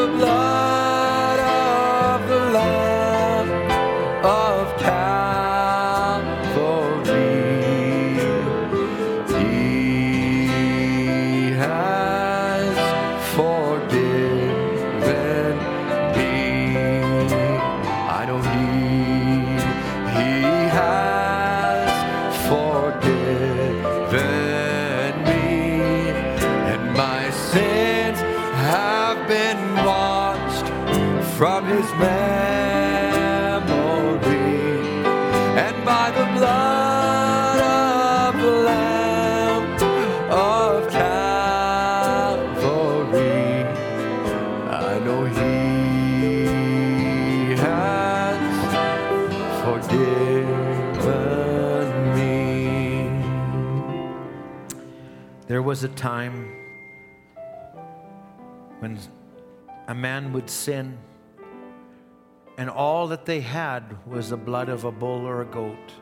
And by was a time when a man would sin, and all that they had was the blood of a bull or a goat.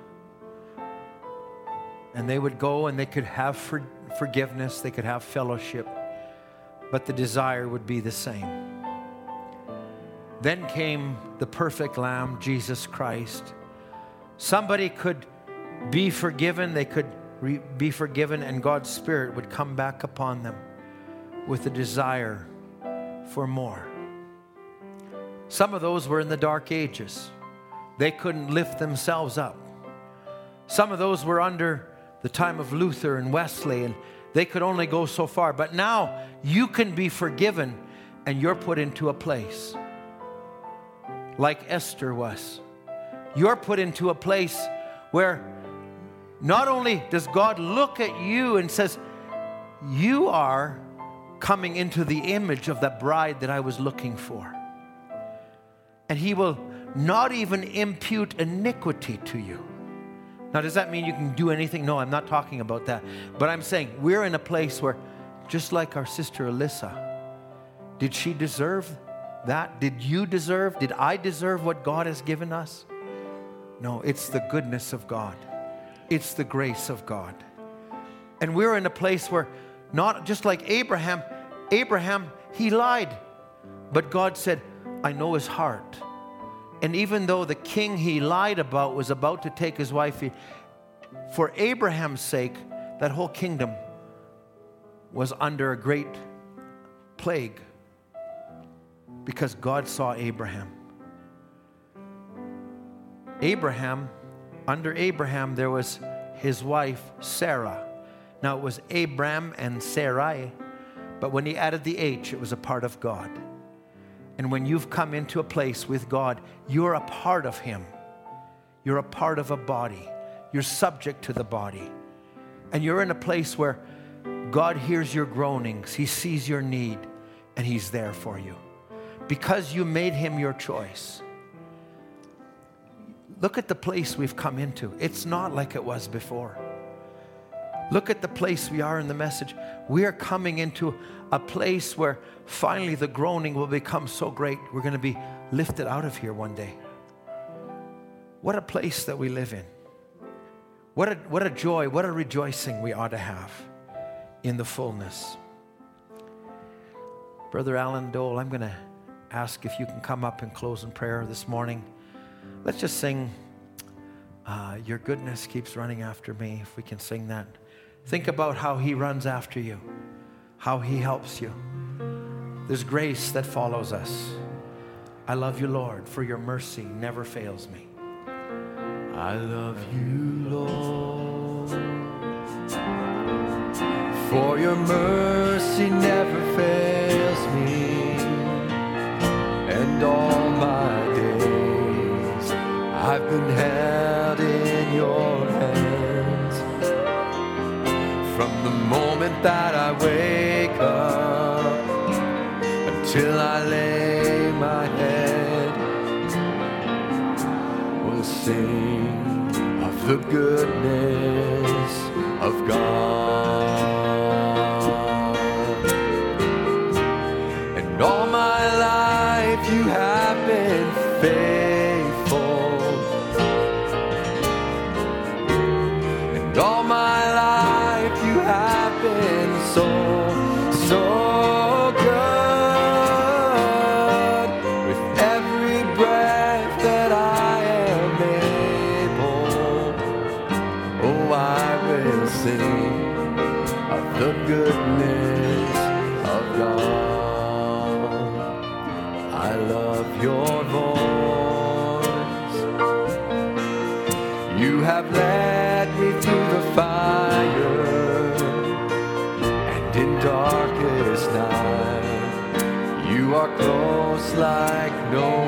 And they would go and they could have for- forgiveness, they could have fellowship, but the desire would be the same. Then came the perfect Lamb, Jesus Christ. Somebody could be forgiven, they could re- be forgiven, and God's Spirit would come back upon them with a desire for more. Some of those were in the dark ages, they couldn't lift themselves up. Some of those were under the time of Luther and Wesley, and they could only go so far. But now you can be forgiven and you're put into a place like Esther was. You're put into a place where not only does God look at you and says, You are coming into the image of the bride that I was looking for. And He will not even impute iniquity to you, Now, does that mean you can do anything? No, I'm not talking about that. But I'm saying we're in a place where, just like our sister Alyssa, did she deserve that? Did you deserve? Did I deserve what God has given us? No, it's the goodness of God, it's the grace of God. And we're in a place where, not just like Abraham, Abraham, he lied. But God said, I know his heart. And even though the king he lied about was about to take his wife, for Abraham's sake, that whole kingdom was under a great plague because God saw Abraham. Abraham, under Abraham, there was his wife, Sarah. Now it was Abram and Sarai, but when he added the H, it was a part of God. And when you've come into a place with God, you're a part of Him. You're a part of a body. You're subject to the body. And you're in a place where God hears your groanings, He sees your need, and He's there for you. Because you made Him your choice. Look at the place we've come into. It's not like it was before. Look at the place we are in the message. We are coming into a place where finally the groaning will become so great, we're going to be lifted out of here one day. What a place that we live in. What a, what a joy, what a rejoicing we ought to have in the fullness. Brother Alan Dole, I'm going to ask if you can come up and close in prayer this morning. Let's just sing, uh, Your Goodness Keeps Running After Me, if we can sing that. Think about how He runs after you, how He helps you. There's grace that follows us. I love you, Lord, for your mercy never fails me. I love you, Lord, for your mercy never fails me, and all my days I've been held in your hands from the moment that I wake up until I lay my head. We'll sing of the goodness of God. No